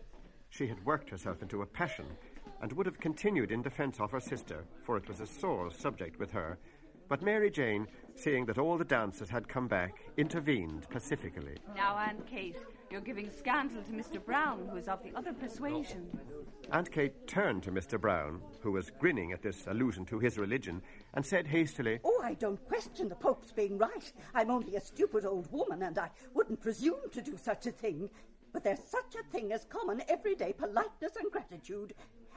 She had worked herself into a passion and would have continued in defence of her sister, for it was a sore subject with her. But Mary Jane, seeing that all the dancers had come back, intervened pacifically. Now, Aunt Kate, you're giving scandal to Mr. Brown, who is of the other persuasion. Aunt Kate turned to Mr. Brown, who was grinning at this allusion to his religion, and said hastily, Oh, I don't question the Pope's being right. I'm only a stupid old woman, and I wouldn't presume to do such a thing. But there's such a thing as common everyday politeness and gratitude.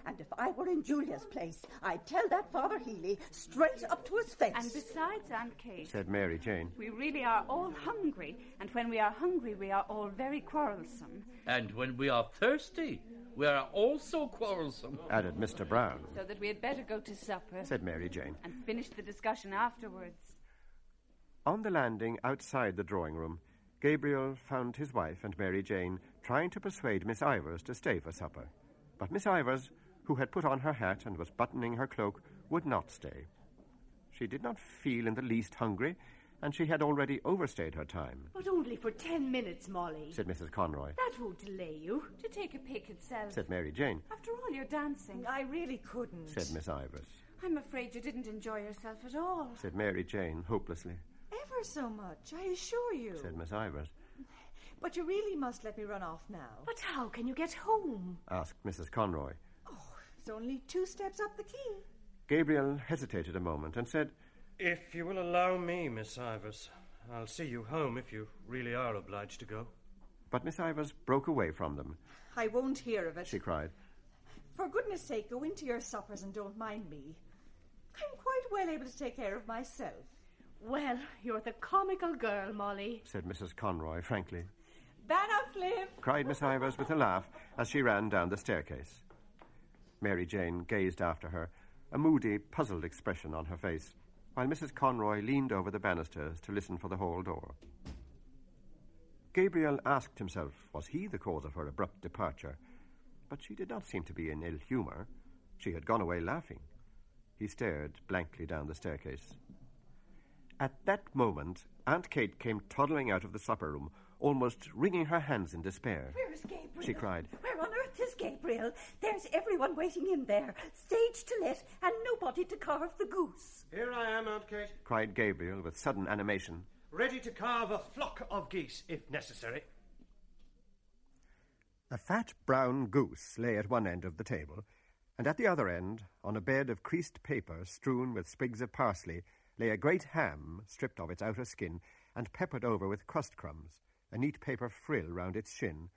And if I were in Julia's place, I'd tell that Father Healy straight up to his face. And besides, Aunt Kate, said Mary Jane. we really are all hungry, and when we are hungry, we are all very quarrelsome. And when we are thirsty, We are also quarrelsome. Added Mr. Brown, So that we had better go to supper. said Mary Jane. And finish the discussion afterwards. On the landing outside the drawing room, Gabriel found his wife and Mary Jane trying to persuade Miss Ivors to stay for supper. But Miss Ivors, who had put on her hat and was buttoning her cloak, would not stay. She did not feel in the least hungry, and she had already overstayed her time, But only for ten minutes, Molly. said Mrs. Conroy. That won't delay you. To take a pic itself. Said Mary Jane, After all, you're dancing. I really couldn't. said Miss Ivors. I'm afraid you didn't enjoy yourself at all. Said Mary Jane hopelessly, Ever so much, I assure you. said Miss Ivors. But you really must let me run off now. But how can you get home? Asked Mrs. Conroy. It's only two steps up the quay. Gabriel hesitated a moment and said, If you will allow me, Miss Ivors, I'll see you home if you really are obliged to go. But Miss Ivors broke away from them. I won't hear of it. She cried. For goodness sake, go into your suppers and don't mind me. I'm quite well able to take care of myself. Well, you're the comical girl, Molly. said Mrs. Conroy frankly. Beannacht libh! cried Miss Ivors with a laugh as she ran down the staircase. Mary Jane gazed after her, a moody, puzzled expression on her face, while Mrs. Conroy leaned over the banisters to listen for the hall door. Gabriel asked himself, was he the cause of her abrupt departure? But she did not seem to be in ill humour. She had gone away laughing. He stared blankly down the staircase. At that moment, Aunt Kate came toddling out of the supper room, almost wringing her hands in despair. Where's Gabriel? She cried. Where on earth is Gabriel? There's everyone waiting in there, stage to let, and nobody to carve the goose. Here I am, Aunt Kate, cried Gabriel with sudden animation. ready to carve a flock of geese if necessary. A fat brown goose lay at one end of the table, and at the other end, on a bed of creased paper strewn with sprigs of parsley, lay a great ham stripped of its outer skin and peppered over with crust crumbs, a neat paper frill round its shin,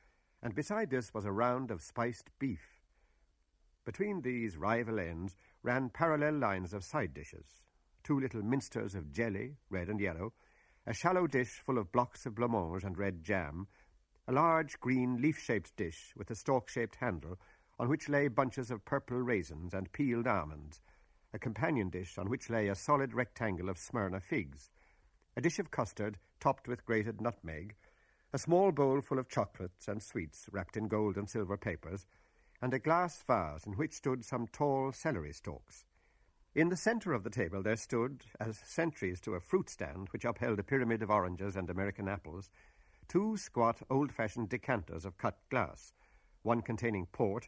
and beside this was a round of spiced beef. Between these rival ends ran parallel lines of side dishes two little minsters of jelly, red and yellow, a shallow dish full of blocks of blancmange and red jam, a large green leaf shaped dish with a stalk shaped handle on which lay bunches of purple raisins and peeled almonds, a companion dish on which lay a solid rectangle of Smyrna figs, a dish of custard topped with grated nutmeg, a small bowl full of chocolates and sweets wrapped in gold and silver papers, and a glass vase in which stood some tall celery stalks. In the centre of the table there stood, as sentries to a fruit stand which upheld a pyramid of oranges and American apples, two squat old fashioned decanters of cut glass, one containing port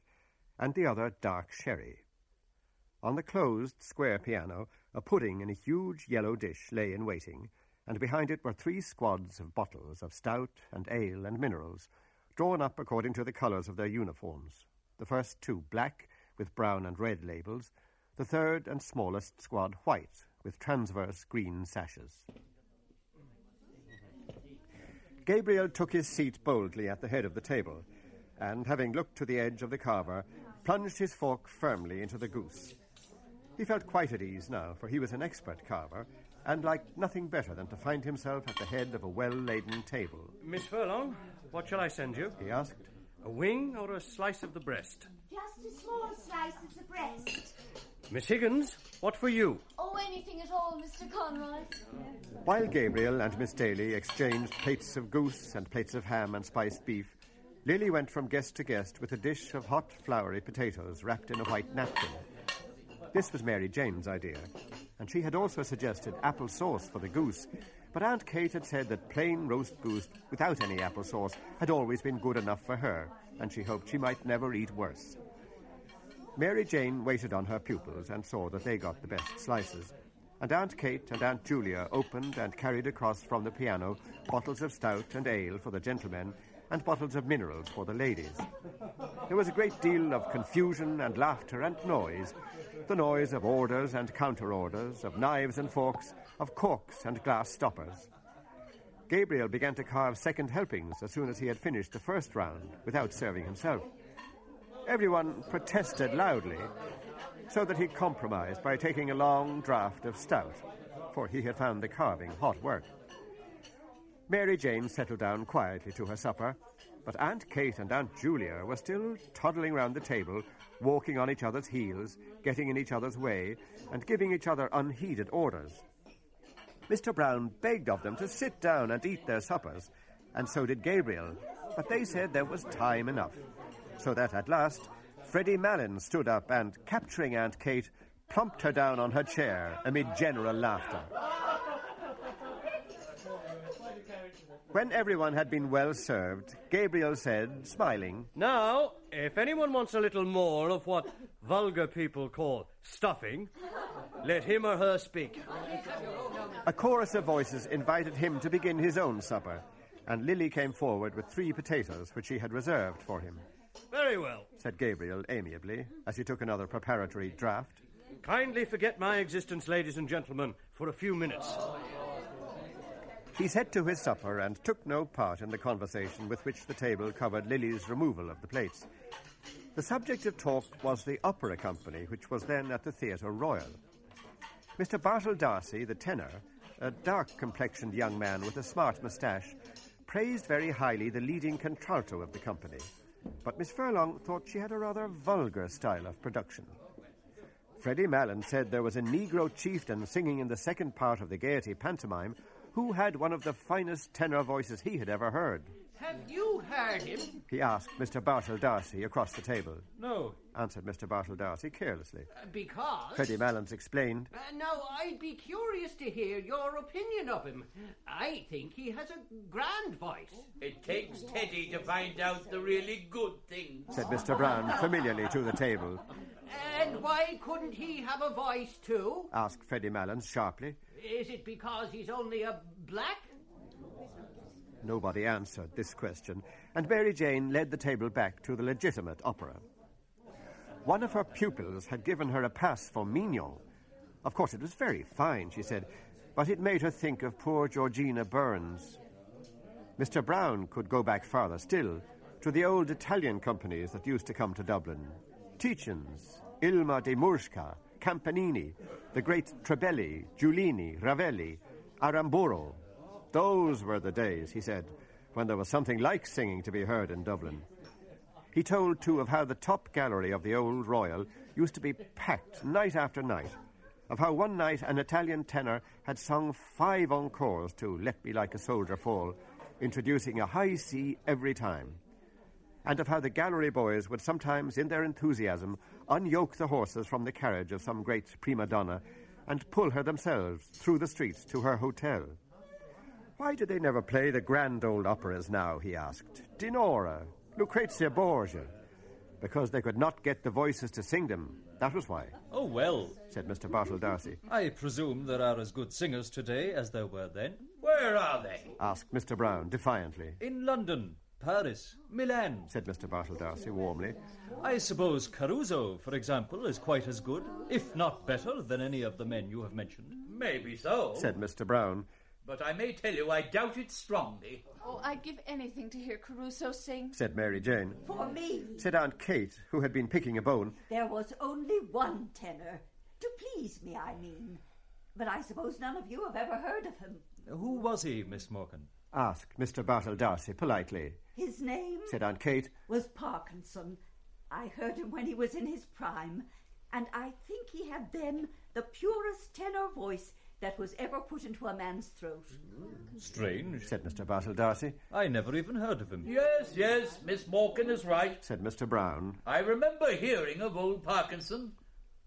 and the other dark sherry. On the closed square piano, a pudding in a huge yellow dish lay in waiting, and behind it were three squads of bottles of stout and ale and minerals, drawn up according to the colours of their uniforms. The first two black, with brown and red labels, the third and smallest squad white, with transverse green sashes. Gabriel took his seat boldly at the head of the table, and, having looked to the edge of the carver, plunged his fork firmly into the goose. He felt quite at ease now, for he was an expert carver, and liked nothing better than to find himself at the head of a well laden table. Miss Furlong, what shall I send you? He asked. A wing or a slice of the breast? Just a small slice of the breast. Miss Higgins, what for you? Oh, anything at all, Mr. Conroy. While Gabriel and Miss Daly exchanged plates of goose and plates of ham and spiced beef, Lily went from guest to guest with a dish of hot, floury potatoes wrapped in a white napkin. This was Mary Jane's idea, and she had also suggested apple sauce for the goose, but Aunt Kate had said that plain roast goose without any apple sauce had always been good enough for her, and she hoped she might never eat worse. Mary Jane waited on her pupils and saw that they got the best slices. And Aunt Kate and Aunt Julia opened and carried across from the piano bottles of stout and ale for the gentlemen and bottles of minerals for the ladies. There was a great deal of confusion and laughter and noise the noise of orders and counter orders, of knives and forks, of corks and glass stoppers. Gabriel began to carve second helpings as soon as he had finished the first round without serving himself. Everyone protested loudly, so that he compromised by taking a long draught of stout, for he had found the carving hot work. Mary Jane settled down quietly to her supper, But Aunt Kate and Aunt Julia were still toddling round the table, walking on each other's heels, getting in each other's way, and giving each other unheeded orders. Mr. Brown begged of them to sit down and eat their suppers, and so did Gabriel, but they said there was time enough. So that at last, Freddie Malin stood up and, capturing Aunt Kate, plumped her down on her chair amid general laughter. When everyone had been well served, Gabriel said, smiling, Now, if anyone wants a little more of what vulgar people call stuffing, let him or her speak. A chorus of voices invited him to begin his own supper, and Lily came forward with three potatoes which she had reserved for him. Very well. said Gabriel amiably, as he took another preparatory draught. Kindly forget my existence, ladies and gentlemen, for a few minutes. He set to his supper and took no part in the conversation with which the table covered Lily's removal of the plates. The subject of talk was the opera company, which was then at the Theatre Royal. Mr. Bartell D'Arcy, the tenor, a dark complexioned young man with a smart moustache, praised very highly the leading contralto of the company. But Miss Furlong thought she had a rather vulgar style of production. Freddie Malin said there was a Negro chieftain singing in the second part of the Gaiety pantomime who had one of the finest tenor voices he had ever heard. Have you heard him? He asked Mr. Bartell D'Arcy across the table. No. Answered Mr. Bartell D'Arcy carelessly. Uh, because. Freddie Malins explained. Uh, now, I'd be curious to hear your opinion of him. I think he has a grand voice. It takes Teddy to find out the really good things. Said Mr. Brown familiarly to the table. And why couldn't he have a voice too? Asked Freddie Malins sharply. Is it because he's only a black? Nobody answered this question, and Mary Jane led the table back to the legitimate opera. One of her pupils had given her a pass for Mignon. Of course, it was very fine, she said, but it made her think of poor Georgina Burns. Mr. Brown could go back farther still, to the old Italian companies that used to come to Dublin. Tietjens, Ilma de Murska, Campanini, the great Trebelli, Giuglini, Ravelli, Aramburo. Those were the days, he said, when there was something like singing to be heard in Dublin. He told, too, of how the top gallery of the old Royal used to be packed night after night, of how one night an Italian tenor had sung five encores to Let Me Like a Soldier Fall, introducing a high C every time, and of how the gallery boys would sometimes, in their enthusiasm, unyoke the horses from the carriage of some great prima donna and pull her themselves through the streets to her hotel. Why do they never play the grand old operas now? he asked. Dinorah, Lucrezia Borgia. Because they could not get the voices to sing them. That was why. Oh, well, said Mr. Bartell D'Arcy. I presume there are as good singers today as there were then. Where are they? asked Mr. Brown defiantly. In London, Paris, Milan, said Mr. Bartell D'Arcy warmly. I suppose Caruso, for example, is quite as good, if not better, than any of the men you have mentioned. Maybe so, said Mr. Brown. But I may tell you I doubt it strongly. Oh, I'd give anything to hear Caruso sing. Said Mary Jane. For me. Said Aunt Kate, who had been picking a bone. There was only one tenor. To please me, I mean. But I suppose none of you have ever heard of him. Who was he, Miss Morkan? Asked Mr. Bartell D'Arcy politely. His name? Said Aunt Kate. Was Parkinson. I heard him when he was in his prime, and I think he had then the purest tenor voice that was ever put into a man's throat. Mm. Strange, said Mr. Bartell D'Arcy. I never even heard of him. Yes, yes, Miss Morkan is right, said Mr. Brown. I remember hearing of old Parkinson,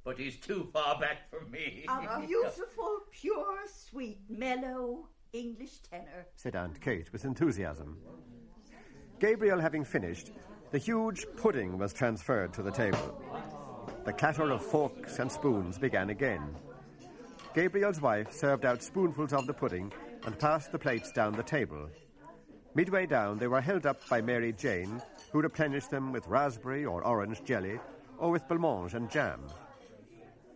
but he's too far back for me. A beautiful, pure, sweet, mellow English tenor, said Aunt Kate with enthusiasm. Gabriel having finished, the huge pudding was transferred to the table. The clatter of forks and spoons began again. Gabriel's wife served out spoonfuls of the pudding and passed the plates down the table. Midway down, they were held up by Mary Jane, who replenished them with raspberry or orange jelly, or with blancmange and jam.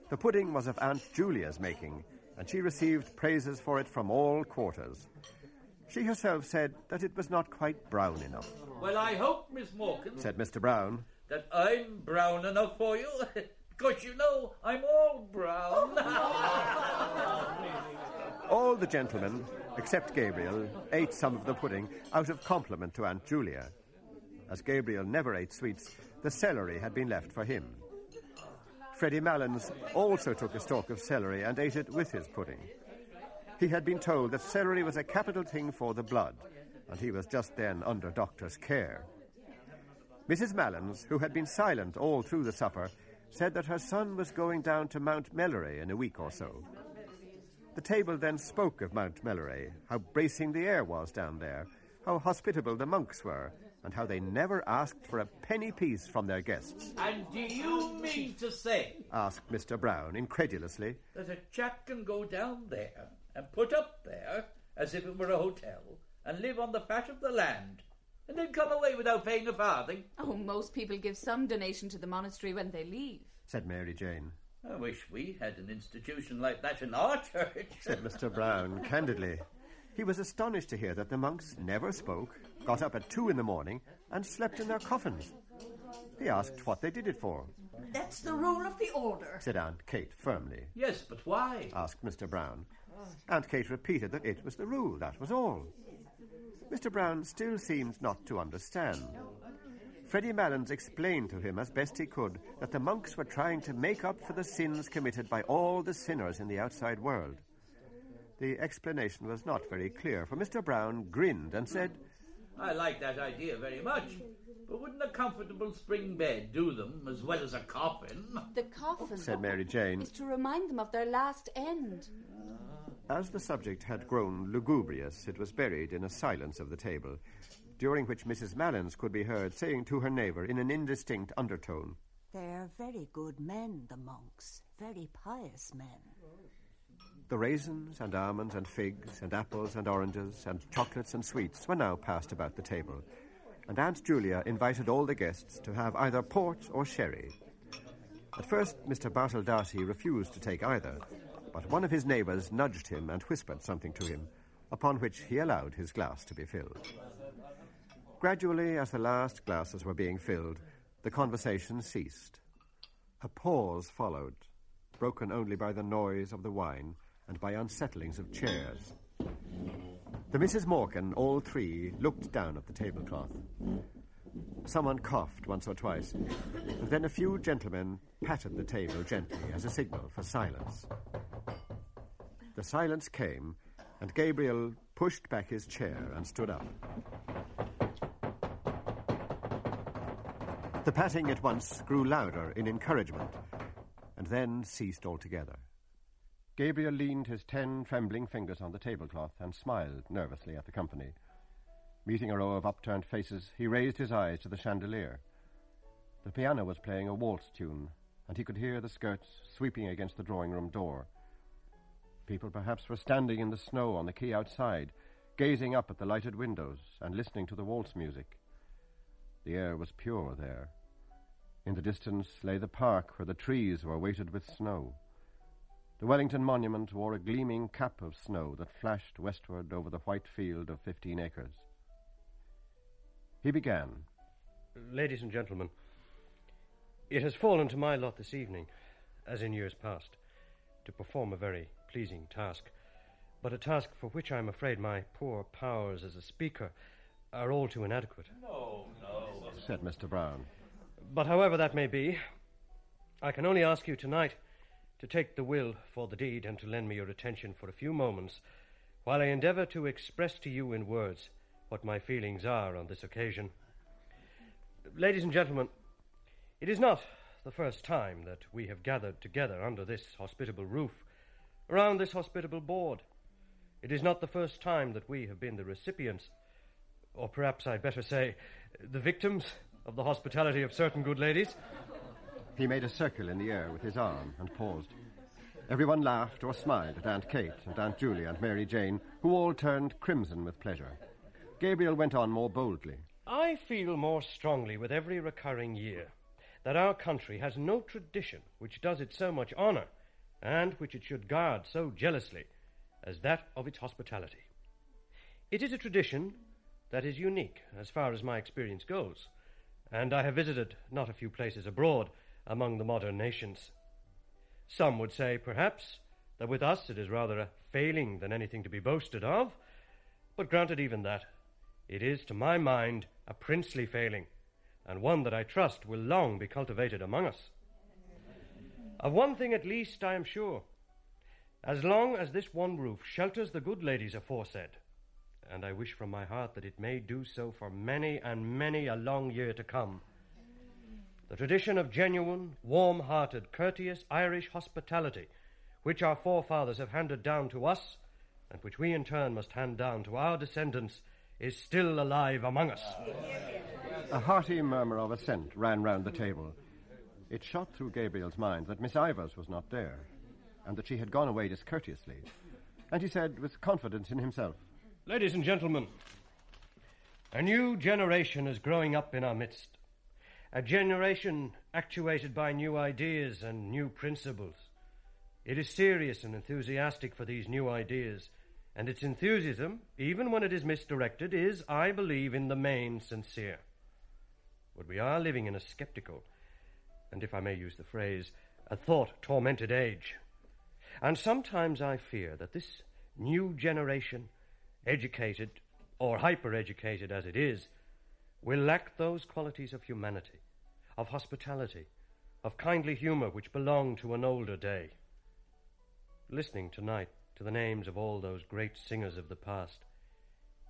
The pudding was of Aunt Julia's making, and she received praises for it from all quarters. She herself said that it was not quite brown enough. Well, I hope, Miss Morkan, said Mr. Brown, that I'm brown enough for you. Because you know, I'm all brown. all the gentlemen, except Gabriel, ate some of the pudding out of compliment to Aunt Julia. As Gabriel never ate sweets, the celery had been left for him. Freddie Malins also took a stalk of celery and ate it with his pudding. He had been told that celery was a capital thing for the blood, and he was just then under doctor's care. Mrs. Malins, who had been silent all through the supper, said that her son was going down to Mount Melleray in a week or so. The table then spoke of Mount Melleray, how bracing the air was down there, how hospitable the monks were, and how they never asked for a penny piece from their guests. And do you mean to say asked Mr. Brown incredulously. that a chap can go down there and put up there as if it were a hotel and live on the fat of the land and then come away without paying a farthing? Oh, most people give some donation to the monastery when they leave. said Mary Jane. I wish we had an institution like that in our church. said Mr. Brown candidly. He was astonished to hear that the monks never spoke, got up at two in the morning, and slept in their coffins. He asked what they did it for, That's the rule of the order. said Aunt Kate firmly. Yes, but why? asked Mr. Brown. Aunt Kate repeated that it was the rule, that was all. Mr. Brown still seemed not to understand. Freddie Malins explained to him as best he could that the monks were trying to make up for the sins committed by all the sinners in the outside world. The explanation was not very clear, for Mr. Brown grinned and said, I like that idea very much. But wouldn't a comfortable spring bed do them as well as a coffin? The coffin said Mary Jane. is to remind them of their last end. As the subject had grown lugubrious, it was buried in a silence of the table, during which Mrs. Malins could be heard saying to her neighbour in an indistinct undertone, They're very good men, the monks. Very pious men. The raisins and almonds and figs and apples and oranges and chocolates and sweets were now passed about the table, and Aunt Julia invited all the guests to have either port or sherry. At first, Mr. Bartell D'Arcy refused to take either, but one of his neighbours nudged him and whispered something to him, upon which he allowed his glass to be filled. Gradually, as the last glasses were being filled, the conversation ceased. A pause followed, broken only by the noise of the wine and by unsettlings of chairs. The Misses Morkan, all three, looked down at the tablecloth. Someone coughed once or twice, and then a few gentlemen patted the table gently as a signal for silence. The silence came, and Gabriel pushed back his chair and stood up. The patting at once grew louder in encouragement, and then ceased altogether. Gabriel leaned his ten trembling fingers on the tablecloth and smiled nervously at the company. Meeting a row of upturned faces, he raised his eyes to the chandelier. The piano was playing a waltz tune, and he could hear the skirts sweeping against the drawing room door. People perhaps were standing in the snow on the quay outside, gazing up at the lighted windows and listening to the waltz music. The air was pure there. In the distance lay the park where the trees were weighted with snow. The Wellington Monument wore a gleaming cap of snow that flashed westward over the white field of fifteen acres. He began. Ladies and gentlemen, it has fallen to my lot this evening, as in years past, to perform a very pleasing task, but a task for which I am afraid my poor powers as a speaker are all too inadequate. No, no. said Mr. Brown. But however that may be, I can only ask you tonight to take the will for the deed and to lend me your attention for a few moments while I endeavour to express to you in words what my feelings are on this occasion. Ladies and gentlemen, it is not the first time that we have gathered together under this hospitable roof, around this hospitable board. It is not the first time that we have been the recipients, or perhaps I'd better say, the victims of the hospitality of certain good ladies. He made a circle in the air with his arm and paused. Everyone laughed or smiled at Aunt Kate and Aunt Julia and Mary Jane, who all turned crimson with pleasure. Gabriel went on more boldly. I feel more strongly with every recurring year that our country has no tradition which does it so much honor and which it should guard so jealously as that of its hospitality. It is a tradition that is unique as far as my experience goes, and I have visited not a few places abroad among the modern nations. Some would say, perhaps, that with us it is rather a failing than anything to be boasted of, but granted even that, it is, to my mind, a princely failing and one that I trust will long be cultivated among us. Of one thing at least I am sure. As long as this one roof shelters the good ladies aforesaid, and I wish from my heart that it may do so for many and many a long year to come, the tradition of genuine, warm hearted, courteous Irish hospitality, which our forefathers have handed down to us, and which we in turn must hand down to our descendants, is still alive among us. A hearty murmur of assent ran round the table. It shot through Gabriel's mind that Miss Ivors was not there, and that she had gone away discourteously. And he said, with confidence in himself, Ladies and gentlemen, a new generation is growing up in our midst. A generation actuated by new ideas and new principles. It is serious and enthusiastic for these new ideas, and its enthusiasm, even when it is misdirected, is, I believe, in the main sincere. But we are living in a skeptical, and if I may use the phrase, a thought tormented age. And sometimes I fear that this new generation, educated or hyper educated as it is, will lack those qualities of humanity, of hospitality, of kindly humour which belong to an older day. Listening tonight to the names of all those great singers of the past,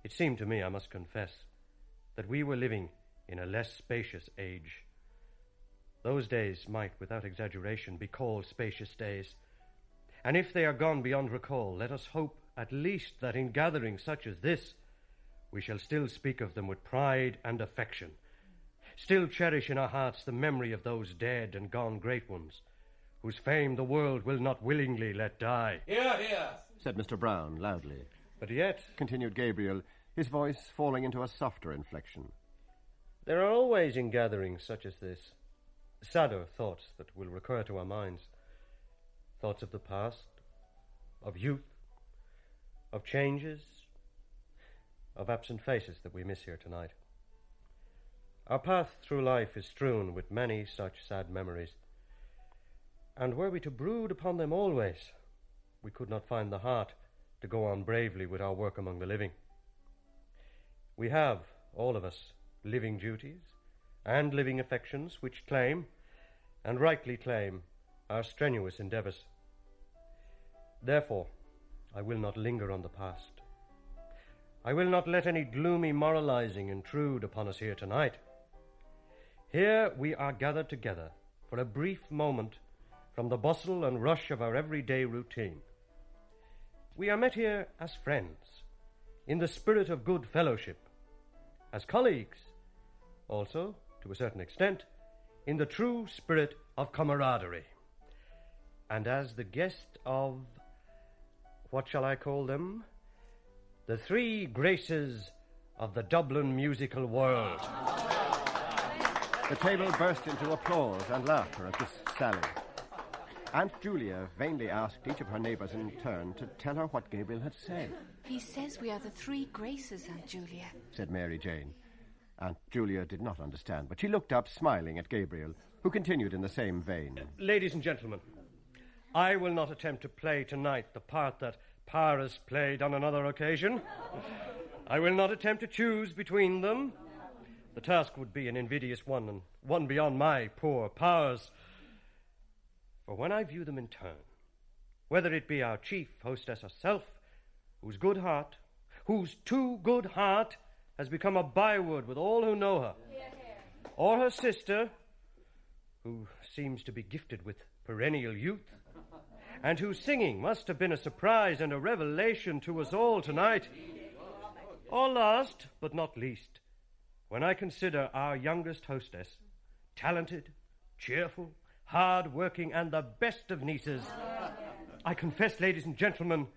it seemed to me, I must confess, that we were living in a less spacious age. Those days might, without exaggeration, be called spacious days. And if they are gone beyond recall, let us hope at least that in gatherings such as this, we shall still speak of them with pride and affection, still cherish in our hearts the memory of those dead and gone great ones, whose fame the world will not willingly let die. Hear, hear, said Mr. Brown loudly. But yet, continued Gabriel, his voice falling into a softer inflection, there are always in gatherings such as this sadder thoughts that will recur to our minds thoughts of the past, of youth, of changes, of absent faces that we miss here tonight. Our path through life is strewn with many such sad memories, and were we to brood upon them always, we could not find the heart to go on bravely with our work among the living. We have, all of us, living duties and living affections which claim, and rightly claim, our strenuous endeavours. Therefore, I will not linger on the past. I will not let any gloomy moralizing intrude upon us here tonight. Here we are gathered together for a brief moment from the bustle and rush of our everyday routine. We are met here as friends, in the spirit of good fellowship, as colleagues, also, to a certain extent, in the true spirit of camaraderie, and as the guest of what shall I call them? The three graces of the Dublin musical world. The table burst into applause and laughter at this sally. Aunt Julia vainly asked each of her neighbours in turn to tell her what Gabriel had said. He says we are the three graces, Aunt Julia, said Mary Jane. Aunt Julia did not understand, but she looked up, smiling at Gabriel, who continued in the same vein. Ladies and gentlemen, I will not attempt to play tonight the part that Paris played on another occasion. I will not attempt to choose between them. The task would be an invidious one, and one beyond my poor powers. For when I view them in turn, whether it be our chief hostess herself, whose good heart, whose too good heart, has become a byword with all who know her, or her sister, who seems to be gifted with perennial youth, and whose singing must have been a surprise and a revelation to us all tonight. Or last, but not least, when I consider our youngest hostess, talented, cheerful, hard working, and the best of nieces, I confess, ladies and gentlemen,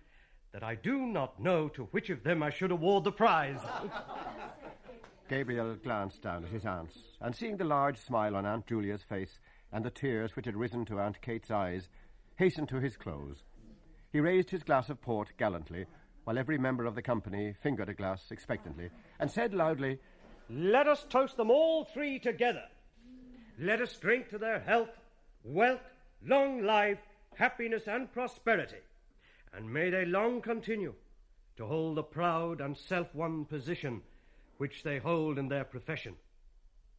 that I do not know to which of them I should award the prize. Gabriel glanced down at his aunts, and seeing the large smile on Aunt Julia's face and the tears which had risen to Aunt Kate's eyes, hastened to his close. He raised his glass of port gallantly, while every member of the company fingered a glass expectantly, and said loudly, Let us toast them all three together. Let us drink to their health, wealth, long life, happiness, and prosperity, and may they long continue to hold the proud and self won position which they hold in their profession.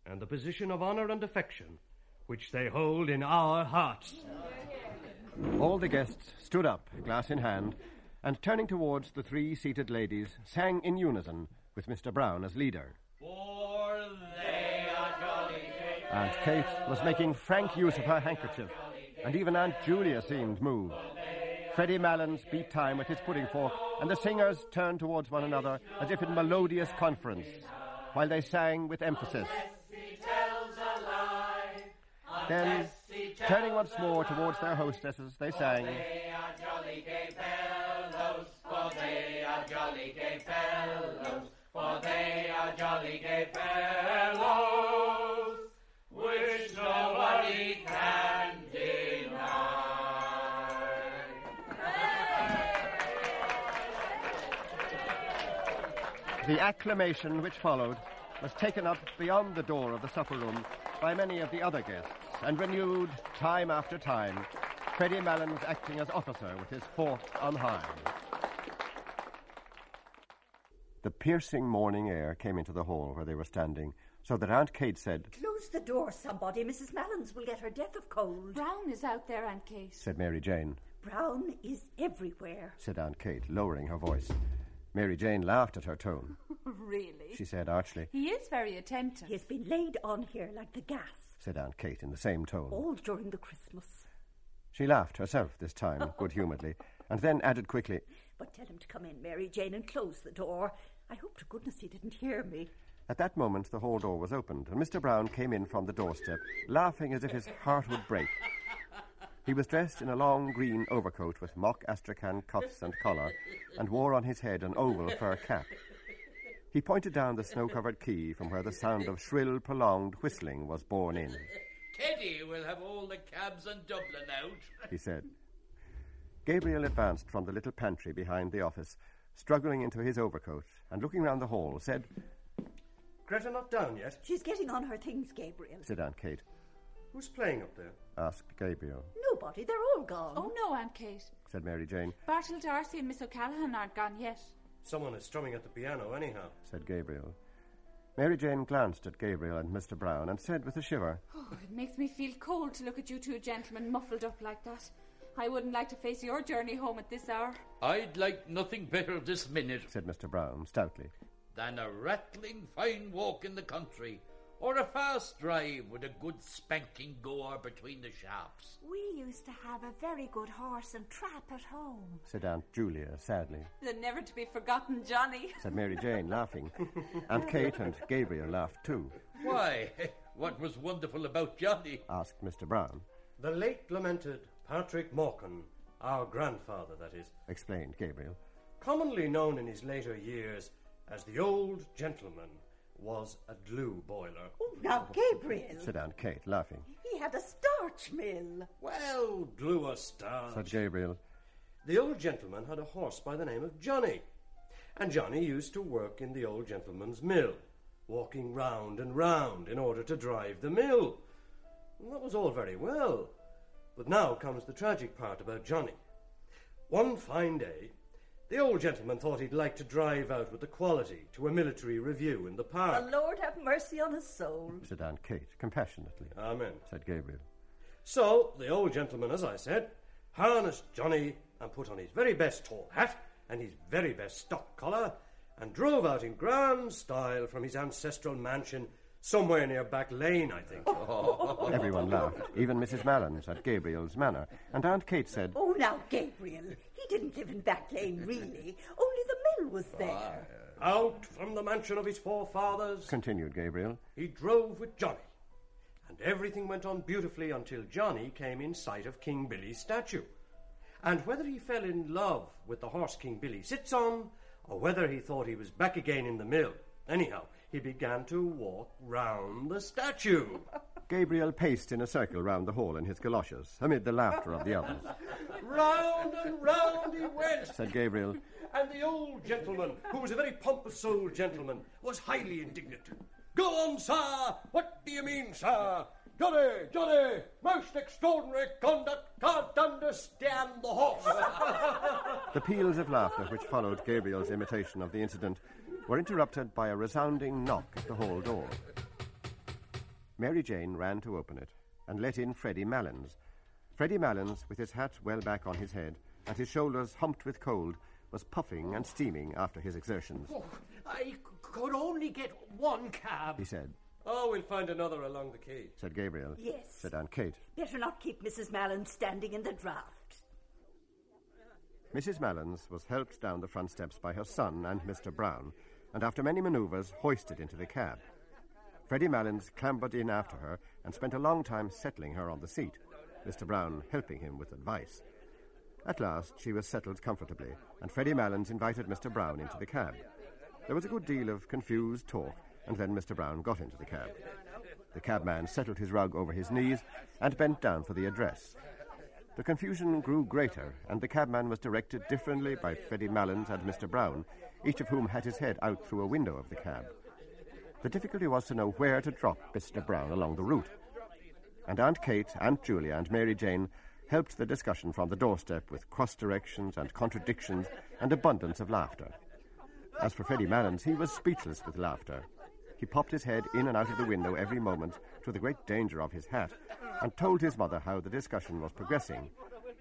and the position of honour and affection which they hold in our hearts. All the guests stood up, glass in hand, and turning towards the three seated ladies, sang in unison, with Mr. Brown as leader. For they are jolly Aunt Kate was making frank use of her handkerchief, and even Aunt Julia seemed moved. Freddie Malins beat time with his pudding fork, and the singers turned towards one another as if in melodious conference, while they sang with emphasis. Then, turning once more towards their hostesses, they sang. They are jolly gay fellows, for they are jolly gay fellows, for they are jolly gay fellows, The acclamation which followed was taken up beyond the door of the supper room by many of the other guests and renewed time after time, Freddie Malins acting as officer with his fork on high. The piercing morning air came into the hall where they were standing, so that Aunt Kate said, Close the door, somebody. Mrs. Malins will get her death of cold. Browne is out there, Aunt Kate. said Mary Jane, Browne is everywhere. said Aunt Kate, lowering her voice. Mary Jane laughed at her tone. really? She said archly, He is very attentive. He has been laid on here like the gas said Aunt Kate in the same tone. all during the Christmas. She laughed herself this time, good humouredly, and then added quickly, But tell him to come in, Mary Jane, and close the door. I hope to goodness he didn't hear me. At that moment, the hall door was opened, and Mr. Browne came in from the doorstep, laughing as if his heart would break. He was dressed in a long green overcoat with mock astrakhan cuffs and collar, and wore on his head an oval fur cap. He pointed down the snow covered quay from where the sound of shrill, prolonged whistling was borne in. Teddy will have all the cabs in Dublin out. he said. Gabriel advanced from the little pantry behind the office, struggling into his overcoat, and looking round the hall, said, Greta not down yet? She's getting on her things, Gabriel. said Aunt Kate. Who's playing up there? Asked Gabriel, Nobody, they're all gone. Oh, no, Aunt Kate. said Mary Jane, Bartell D'Arcy and Miss O'Callaghan aren't gone yet. Someone is strumming at the piano, anyhow. said Gabriel. Mary Jane glanced at Gabriel and Mr. Browne and said with a shiver, Oh, it makes me feel cold to look at you two gentlemen muffled up like that. I wouldn't like to face your journey home at this hour. I'd like nothing better this minute said Mr. Browne stoutly. than a rattling fine walk in the country, or a fast drive with a good spanking gore between the shafts. We used to have a very good horse and trap at home. said Aunt Julia sadly, The never to be forgotten Johnny. said Mary Jane, laughing. Aunt Kate and Gabriel laughed too, Why, what was wonderful about Johnny? asked Mr. Browne, The late lamented Patrick Morkan, our grandfather, that is, explained Gabriel. commonly known in his later years as the old gentleman, was a glue boiler. Oh, now, Gabriel. said Aunt Kate, laughing, He had a starch mill. Well, glue a star. said Gabriel. The old gentleman had a horse by the name of Johnny, and Johnny used to work in the old gentleman's mill, walking round and round in order to drive the mill. And that was all very well. But now comes the tragic part about Johnny. One fine day, the old gentleman thought he'd like to drive out with the quality to a military review in the park. The Lord have mercy on his soul. said Aunt Kate, compassionately, Amen. said Gabriel. So the old gentleman, as I said, harnessed Johnny and put on his very best tall hat and his very best stock collar and drove out in grand style from his ancestral mansion somewhere near Back Lane, I think. Everyone laughed, even Mrs. Malins at Gabriel's manner, and Aunt Kate said, Oh, now, Gabriel. He didn't live in Back Lane, really. Only the mill was there. Ah, Out from the mansion of his forefathers, continued Gabriel, he drove with Johnny. And everything went on beautifully until Johnny came in sight of King Billy's statue. And whether he fell in love with the horse King Billy sits on, or whether he thought he was back again in the mill, anyhow, he began to walk round the statue. Gabriel paced in a circle round the hall in his galoshes, amid the laughter of the others. round and round he went. Said Gabriel, And the old gentleman, who was a very pompous old gentleman, was highly indignant. Go on, sir! What do you mean, sir? Johnny, Johnny, most extraordinary conduct, can't understand the horse. The peals of laughter which followed Gabriel's imitation of the incident were interrupted by a resounding knock at the hall door. Mary Jane ran to open it and let in Freddie Malins. Freddie Malins, with his hat well back on his head and his shoulders humped with cold, was puffing and steaming after his exertions. Oh, I c- could only get one cab. He said, Oh, we'll find another along the quay. said Gabriel. Yes. Said Aunt Kate. Better not keep Mrs. Malins standing in the draught. Mrs. Malins was helped down the front steps by her son and Mr. Browne, and after many manoeuvres, hoisted into the cab. Freddie Malins clambered in after her and spent a long time settling her on the seat, Mr. Browne helping him with advice. At last, she was settled comfortably, and Freddie Malins invited Mr. Browne into the cab. There was a good deal of confused talk, and then Mr. Browne got into the cab. The cabman settled his rug over his knees and bent down for the address. The confusion grew greater, and the cabman was directed differently by Freddie Malins and Mr. Browne, each of whom had his head out through a window of the cab. The difficulty was to know where to drop Mr. Browne along the route. And Aunt Kate, Aunt Julia, and Mary Jane helped the discussion from the doorstep with cross directions and contradictions and abundance of laughter. As for Freddie Malins, he was speechless with laughter. He popped his head in and out of the window every moment, to the great danger of his hat, and told his mother how the discussion was progressing,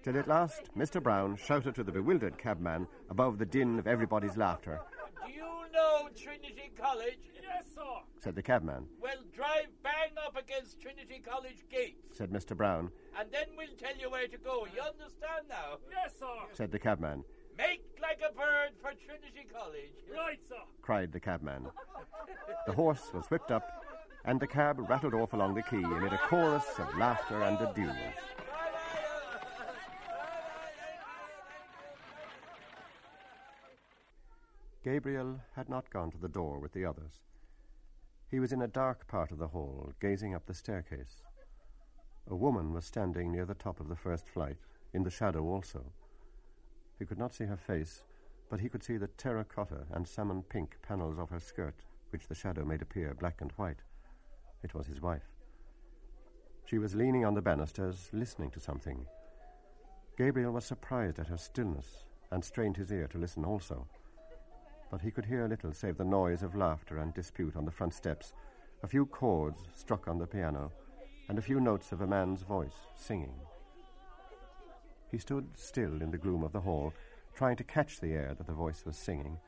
till at last Mr. Browne shouted to the bewildered cabman above the din of everybody's laughter, Do you know Trinity College? Yes, sir. said the cabman, Well, drive bang up against Trinity College gates, said Mr. Browne, and then we'll tell you where to go. You understand now? Yes, sir. said the cabman, Make like a bird for Trinity College. Right, sir. cried the cabman. The horse was whipped up, and the cab rattled off along the quay amid a chorus of laughter and adieus. Gabriel had not gone to the door with the others. He was in a dark part of the hall, gazing up the staircase. A woman was standing near the top of the first flight, in the shadow also. He could not see her face, but he could see the terracotta and salmon pink panels of her skirt, which the shadow made appear black and white. It was his wife. She was leaning on the banisters, listening to something. Gabriel was surprised at her stillness and strained his ear to listen also. But he could hear little save the noise of laughter and dispute on the front steps, a few chords struck on the piano, and a few notes of a man's voice singing. He stood still in the gloom of the hall, trying to catch the air that the voice was singing,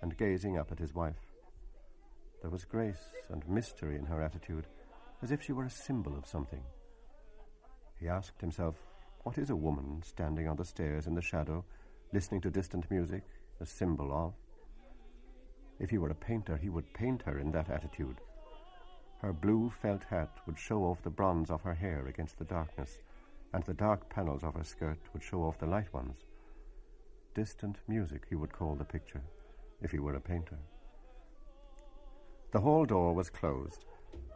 and gazing up at his wife. There was grace and mystery in her attitude, as if she were a symbol of something. He asked himself, What is a woman standing on the stairs in the shadow, listening to distant music, a symbol of? If he were a painter, he would paint her in that attitude. Her blue felt hat would show off the bronze of her hair against the darkness, and the dark panels of her skirt would show off the light ones. Distant music, he would call the picture, if he were a painter. The hall door was closed,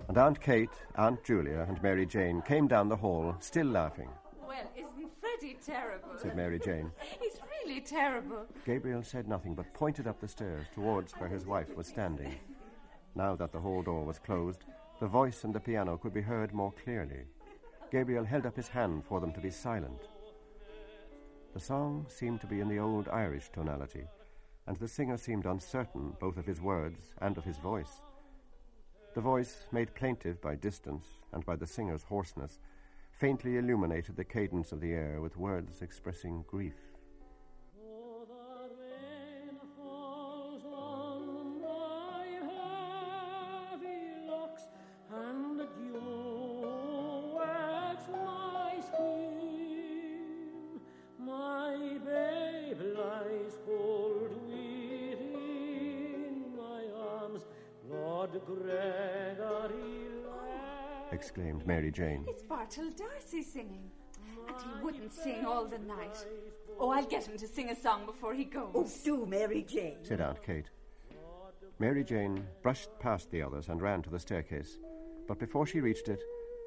and Aunt Kate, Aunt Julia, and Mary Jane came down the hall, still laughing, Well, isn't Freddie terrible? said Mary Jane. He's really terrible. Gabriel said nothing but pointed up the stairs towards where his wife was standing. Now that the hall door was closed, the voice and the piano could be heard more clearly. Gabriel held up his hand for them to be silent. The song seemed to be in the old Irish tonality, and the singer seemed uncertain both of his words and of his voice. The voice, made plaintive by distance and by the singer's hoarseness, faintly illuminated the cadence of the air with words expressing grief. Exclaimed Mary Jane. It's Bartell D'Arcy singing. And he wouldn't sing all the night. Oh, I'll get him to sing a song before he goes. Oh, do, Mary Jane. said Aunt Kate. Mary Jane brushed past the others and ran to the staircase, but before she reached it,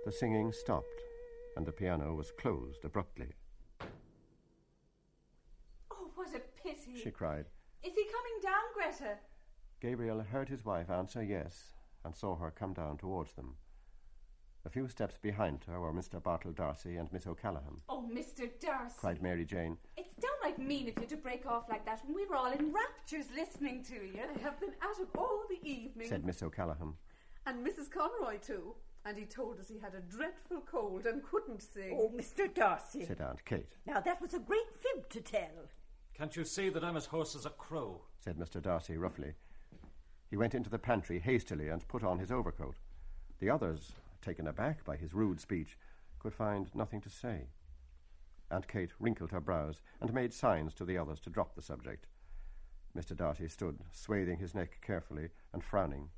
the singing stopped, and the piano was closed abruptly. Oh, what a pity. She cried. Is he coming down, Greta? Gabriel heard his wife answer yes, and saw her come down towards them. A few steps behind her were Mr. Bartell D'Arcy and Miss O'Callaghan, Oh, Mr. D'Arcy. cried Mary Jane. It's downright mean of you to break off like that when we were all in raptures listening to you. I have been at it all the evening. said Miss O'Callaghan. And Mrs. Conroy, too. And he told us he had a dreadful cold and couldn't sing. Oh, Mr. D'Arcy. said Aunt Kate. Now, that was a great fib to tell. Can't you see that I'm as hoarse as a crow? said Mr. D'Arcy roughly. He went into the pantry hastily and put on his overcoat. The others, taken aback by his rude speech, could find nothing to say. Aunt Kate wrinkled her brows and made signs to the others to drop the subject. Mr. D'Arcy stood, swathing his neck carefully and frowning,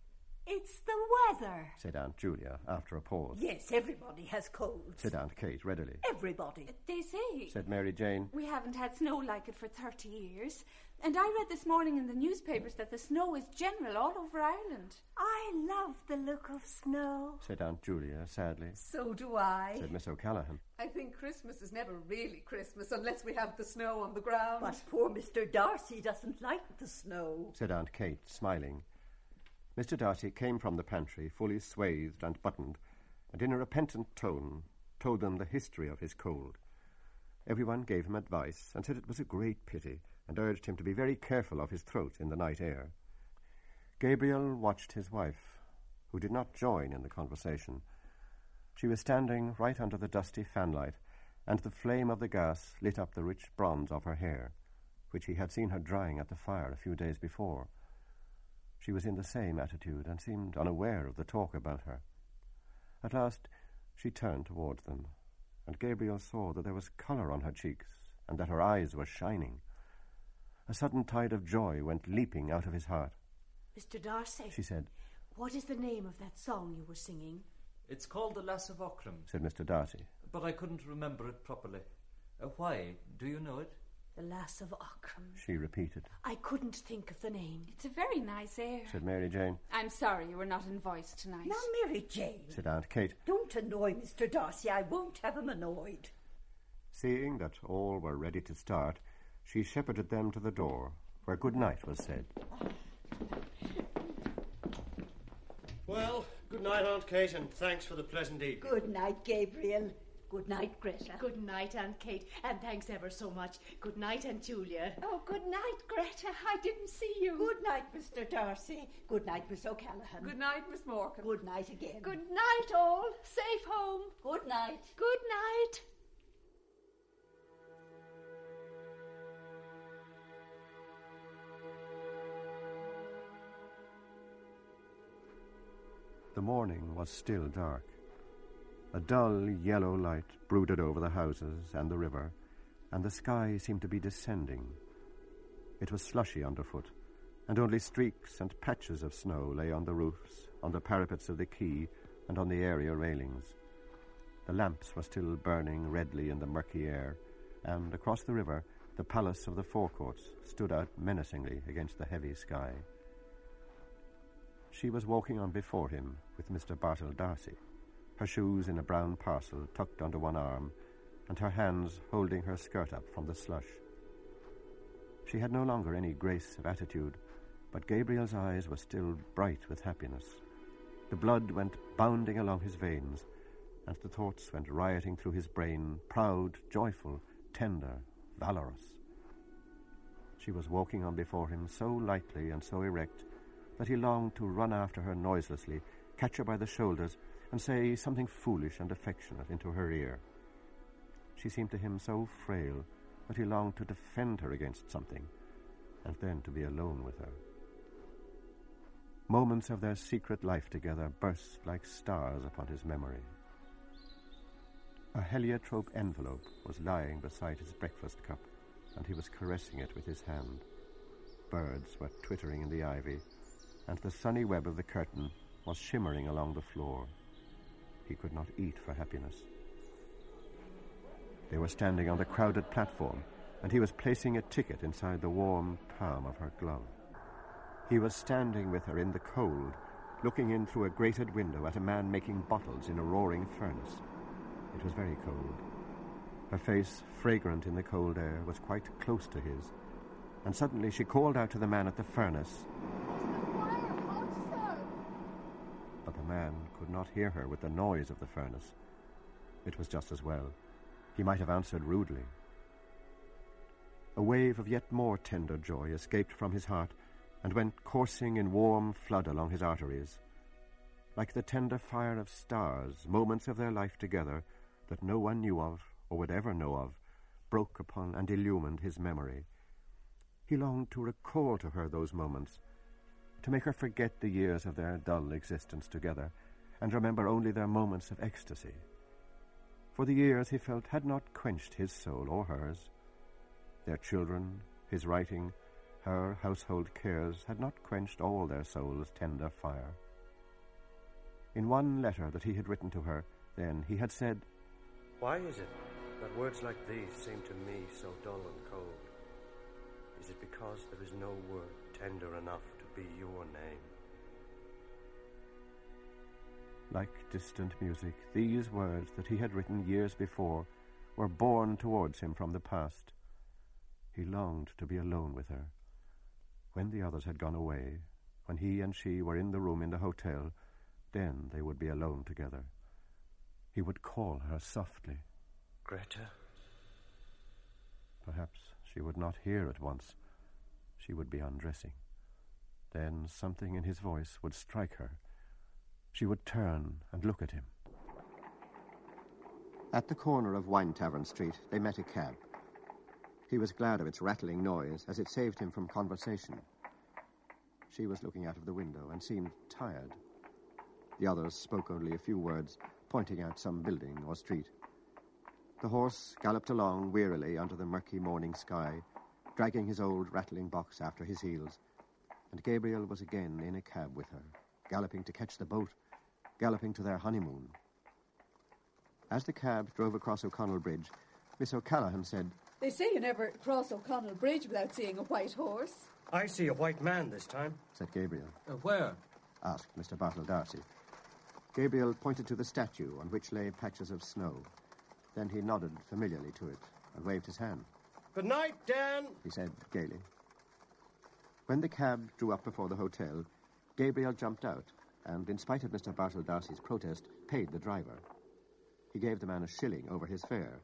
It's the weather. said Aunt Julia after a pause. Yes, everybody has colds. Said Aunt Kate readily. Everybody. They say Said Mary Jane. we haven't had snow like it for 30 years. And I read this morning in the newspapers that the snow is general all over Ireland. I love the look of snow. Said Aunt Julia sadly. So do I. Said Miss O'Callaghan. I think Christmas is never really Christmas unless we have the snow on the ground. But poor Mr. D'Arcy doesn't like the snow. Said Aunt Kate, smiling. Mr. D'Arcy came from the pantry, fully swathed and buttoned, and in a repentant tone told them the history of his cold. Everyone gave him advice and said it was a great pity, and urged him to be very careful of his throat in the night air. Gabriel watched his wife, who did not join in the conversation. She was standing right under the dusty fanlight, and the flame of the gas lit up the rich bronze of her hair, which he had seen her drying at the fire a few days before. She was in the same attitude and seemed unaware of the talk about her. At last she turned towards them, and Gabriel saw that there was colour on her cheeks and that her eyes were shining. A sudden tide of joy went leaping out of his heart. Mr. D'Arcy, She said, what is the name of that song you were singing? It's called The Lass of Aughrim, said Mr. D'Arcy. but I couldn't remember it properly. Uh, why? Do you know it? The Lass of Aughrim. She repeated, I couldn't think of the name. It's a very nice air. said Mary Jane, I'm sorry you were not in voice tonight. Now, Mary Jane, said Aunt Kate. don't annoy Mr. D'Arcy. I won't have him annoyed. Seeing that all were ready to start, she shepherded them to the door, where good night was said. Well, good night, Aunt Kate, and thanks for the pleasant evening. Good night, Gabriel. Good night, Greta. Good night, Aunt Kate, and thanks ever so much. Good night, Aunt Julia. Oh, good night, Greta. I didn't see you. Good night, Mr. D'Arcy. Good night, Miss O'Callaghan. Good night, Miss Morkan. Good night again. Good night, all. Safe home. Good night. Good night. The morning was still dark. A dull yellow light brooded over the houses and the river, and the sky seemed to be descending. It was slushy underfoot, and only streaks and patches of snow lay on the roofs, on the parapets of the quay, and on the area railings. The lamps were still burning redly in the murky air, and across the river, the palace of the Four Courts stood out menacingly against the heavy sky. She was walking on before him with Mr. Bartell D'Arcy, her shoes in a brown parcel tucked under one arm, and her hands holding her skirt up from the slush. She had no longer any grace of attitude, but Gabriel's eyes were still bright with happiness. The blood went bounding along his veins, and the thoughts went rioting through his brain, proud, joyful, tender, valorous. She was walking on before him so lightly and so erect that he longed to run after her noiselessly, catch her by the shoulders, and say something foolish and affectionate into her ear. She seemed to him so frail that he longed to defend her against something, and then to be alone with her. Moments of their secret life together burst like stars upon his memory. A heliotrope envelope was lying beside his breakfast cup, and he was caressing it with his hand. Birds were twittering in the ivy, and the sunny web of the curtain was shimmering along the floor. He could not eat for happiness. They were standing on the crowded platform, and he was placing a ticket inside the warm palm of her glove. He was standing with her in the cold, looking in through a grated window at a man making bottles in a roaring furnace. It was very cold. Her face, fragrant in the cold air, was quite close to his, and suddenly she called out to the man at the furnace. But the man could not hear her with the noise of the furnace. It was just as well. He might have answered rudely. A wave of yet more tender joy escaped from his heart and went coursing in warm flood along his arteries. like the tender fire of stars, moments of their life together that no one knew of or would ever know of, broke upon and illumined his memory. He longed to recall to her those moments, to make her forget the years of their dull existence together, and remember only their moments of ecstasy. For the years, he felt, had not quenched his soul or hers. Their children, his writing, her household cares had not quenched all their souls' tender fire. In one letter that he had written to her, then, he had said, Why is it that words like these seem to me so dull and cold? Is it because there is no word tender enough to be your name? Like distant music, these words that he had written years before were borne towards him from the past. He longed to be alone with her. When the others had gone away, when he and she were in the room in the hotel, then they would be alone together. He would call her softly. Greta? Perhaps she would not hear at once. She would be undressing. Then something in his voice would strike her. She would turn and look at him. At the corner of Wine Tavern Street, they met a cab. He was glad of its rattling noise, as it saved him from conversation. She was looking out of the window and seemed tired. The others spoke only a few words, pointing out some building or street. The horse galloped along wearily under the murky morning sky, dragging his old rattling box after his heels, and Gabriel was again in a cab with her, galloping to catch the boat, galloping to their honeymoon. As the cab drove across O'Connell Bridge, Miss O'Callaghan said, They say you never cross O'Connell Bridge without seeing a white horse. I see a white man this time. said Gabriel. Uh, where? asked Mr. Bartell D'Arcy. Gabriel pointed to the statue on which lay patches of snow. Then he nodded familiarly to it and waved his hand. Good night, Dan, he said gaily. When the cab drew up before the hotel, Gabriel jumped out and, in spite of Mr. Bartell D'Arcy's protest, paid the driver. He gave the man a shilling over his fare.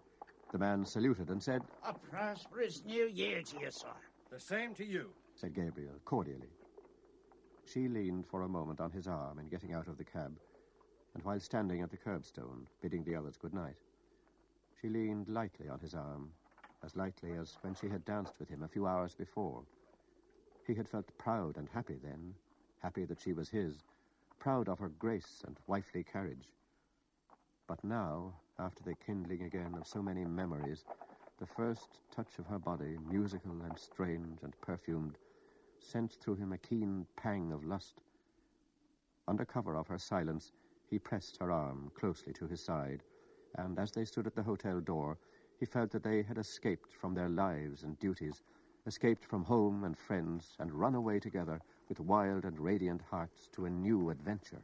The man saluted and said, A prosperous new year to you, sir. The same to you, said Gabriel cordially. She leaned for a moment on his arm in getting out of the cab, and while standing at the curbstone, bidding the others good night, she leaned lightly on his arm, as lightly as when she had danced with him a few hours before. He had felt proud and happy then, happy that she was his, proud of her grace and wifely carriage. But now, after the kindling again of so many memories, the first touch of her body, musical and strange and perfumed, sent through him a keen pang of lust. Under cover of her silence, he pressed her arm closely to his side, and as they stood at the hotel door, he felt that they had escaped from their lives and duties, escaped from home and friends, and run away together with wild and radiant hearts to a new adventure.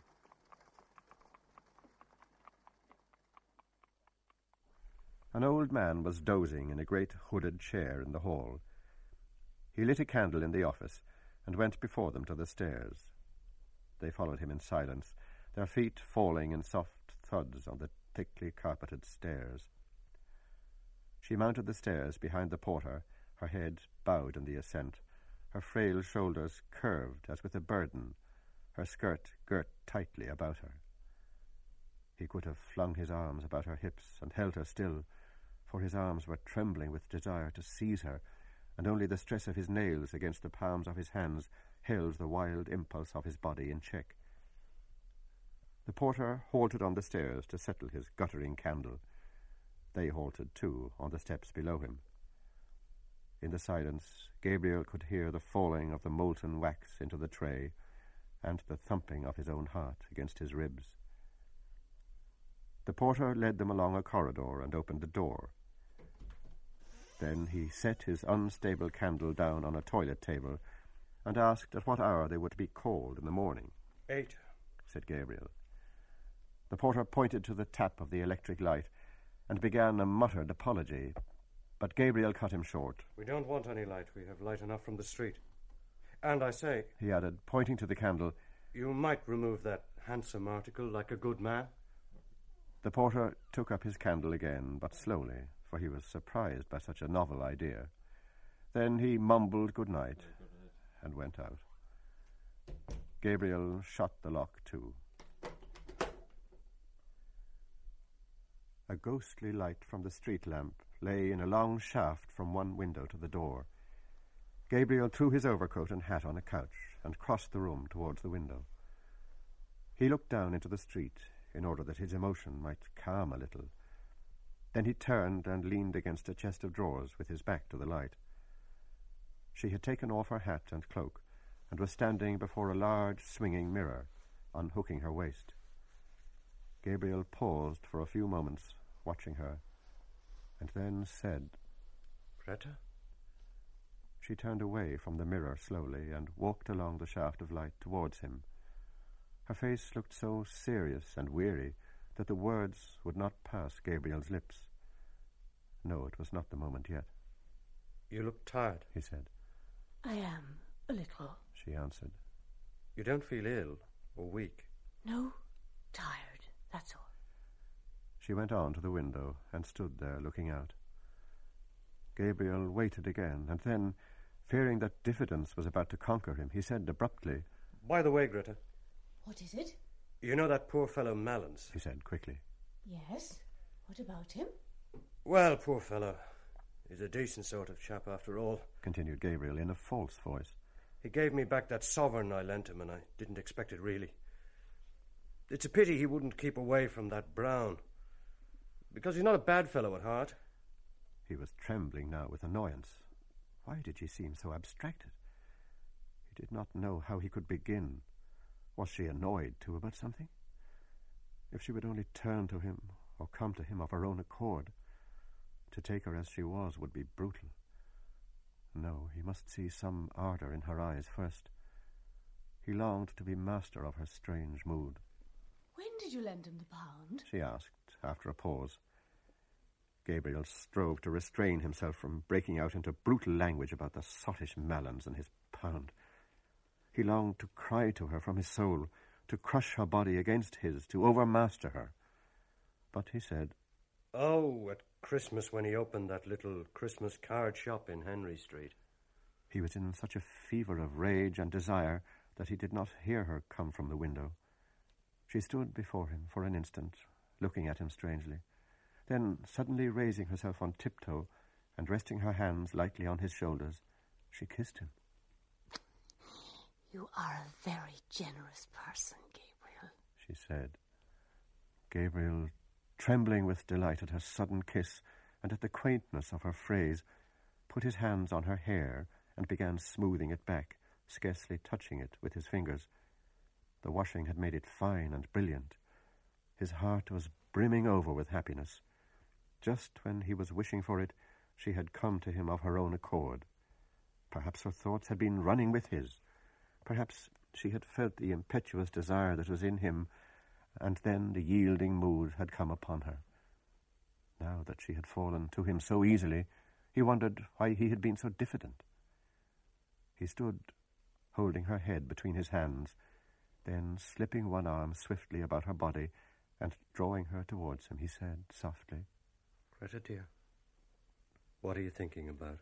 An old man was dozing in a great hooded chair in the hall. He lit a candle in the office and went before them to the stairs. They followed him in silence, their feet falling in soft thuds on the thickly carpeted stairs. She mounted the stairs behind the porter, her head bowed in the ascent, her frail shoulders curved as with a burden, her skirt girt tightly about her. He could have flung his arms about her hips and held her still, for his arms were trembling with desire to seize her, and only the stress of his nails against the palms of his hands held the wild impulse of his body in check. The porter halted on the stairs to settle his guttering candle. They halted, too, on the steps below him. In the silence, Gabriel could hear the falling of the molten wax into the tray and the thumping of his own heart against his ribs. The porter led them along a corridor and opened the door. Then he set his unstable candle down on a toilet table and asked at what hour they were to be called in the morning. Eight, said Gabriel. The porter pointed to the tap of the electric light and began a muttered apology, but Gabriel cut him short. We don't want any light. We have light enough from the street. And I say, he added, pointing to the candle, you might remove that handsome article like a good man. The porter took up his candle again, but slowly, for he was surprised by such a novel idea. Then he mumbled good night and went out. Gabriel shut the lock too. A ghostly light from the street lamp lay in a long shaft from one window to the door. Gabriel threw his overcoat and hat on a couch and crossed the room towards the window. He looked down into the street in order that his emotion might calm a little. Then he turned and leaned against a chest of drawers with his back to the light. She had taken off her hat and cloak and was standing before a large swinging mirror, unhooking her waist. Gabriel paused for a few moments, watching her, and then said, Greta? She turned away from the mirror slowly and walked along the shaft of light towards him. Her face looked so serious and weary that the words would not pass Gabriel's lips. No, it was not the moment yet. You look tired, he said. I am, a little. She answered. You don't feel ill or weak. No, tired, that's all. She went on to the window and stood there looking out. Gabriel waited again, and then, fearing that diffidence was about to conquer him, he said abruptly, By the way, Greta. What is it? You know that poor fellow Malins? He said quickly. Yes. What about him? Well, poor fellow. He's a decent sort of chap after all, continued Gabriel in a false voice. He gave me back that sovereign I lent him, and I didn't expect it really. It's a pity he wouldn't keep away from that Browne. Because he's not a bad fellow at heart. He was trembling now with annoyance. Why did she seem so abstracted? He did not know how he could begin. Was she annoyed, too, about something? If she would only turn to him, or come to him of her own accord, to take her as she was would be brutal. No, he must see some ardour in her eyes first. He longed to be master of her strange mood. When did you lend him the pound? She asked, after a pause. Gabriel strove to restrain himself from breaking out into brutal language about the sottish Malins and his pound. He longed to cry to her from his soul, to crush her body against his, to overmaster her. But he said, Oh, at Christmas when he opened that little Christmas card shop in Henry Street. He was in such a fever of rage and desire that he did not hear her come from the window. She stood before him for an instant, looking at him strangely. Then, suddenly raising herself on tiptoe and resting her hands lightly on his shoulders, she kissed him. You are a very generous person, Gabriel, she said. Gabriel, trembling with delight at her sudden kiss and at the quaintness of her phrase, put his hands on her hair and began smoothing it back, scarcely touching it with his fingers. The washing had made it fine and brilliant. His heart was brimming over with happiness. Just when he was wishing for it, she had come to him of her own accord. Perhaps her thoughts had been running with his. Perhaps she had felt the impetuous desire that was in him, and then the yielding mood had come upon her. Now that she had fallen to him so easily, he wondered why he had been so diffident. He stood, holding her head between his hands, then slipping one arm swiftly about her body and drawing her towards him, he said softly, Greta, dear, what are you thinking about?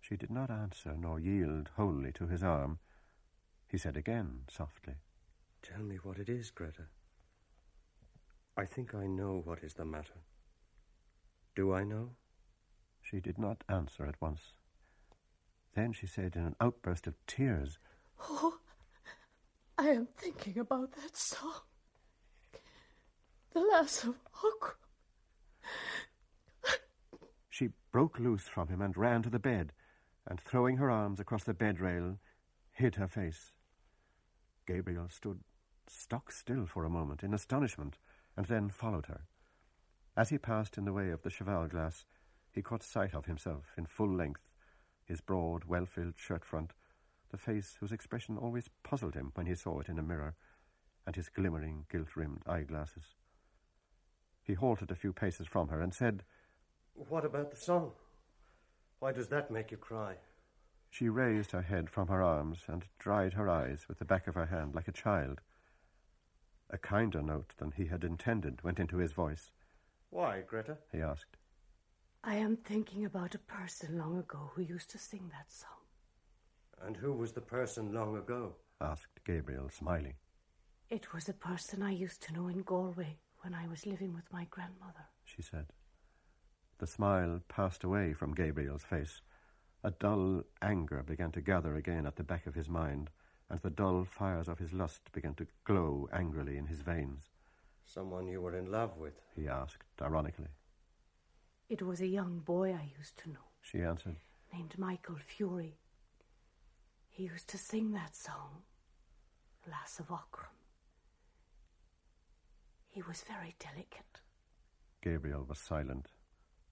She did not answer nor yield wholly to his arm. He said again, softly, Tell me what it is, Greta. I think I know what is the matter. Do I know? She did not answer at once. Then she said in an outburst of tears, Oh, I am thinking about that song. The Lass of Aughrim. She broke loose from him and ran to the bed, and throwing her arms across the bed rail, hid her face. Gabriel stood stock still for a moment in astonishment, and then followed her. As he passed in the way of the cheval glass, he caught sight of himself in full length, his broad, well-filled shirt front, the face whose expression always puzzled him when he saw it in a mirror, and his glimmering, gilt-rimmed eyeglasses. He halted a few paces from her and said, What about the song? Why does that make you cry? She raised her head from her arms and dried her eyes with the back of her hand like a child. A kinder note than he had intended went into his voice. Why, Greta? he asked. I am thinking about a person long ago who used to sing that song. And who was the person long ago? asked Gabriel, smiling. It was a person I used to know in Galway when I was living with my grandmother. she said. The smile passed away from Gabriel's face. A dull anger began to gather again at the back of his mind, and the dull fires of his lust began to glow angrily in his veins. Someone you were in love with? He asked, ironically. It was a young boy I used to know, She answered. named Michael Fury. He used to sing that song, Lass of Aughrim. He was very delicate. Gabriel was silent.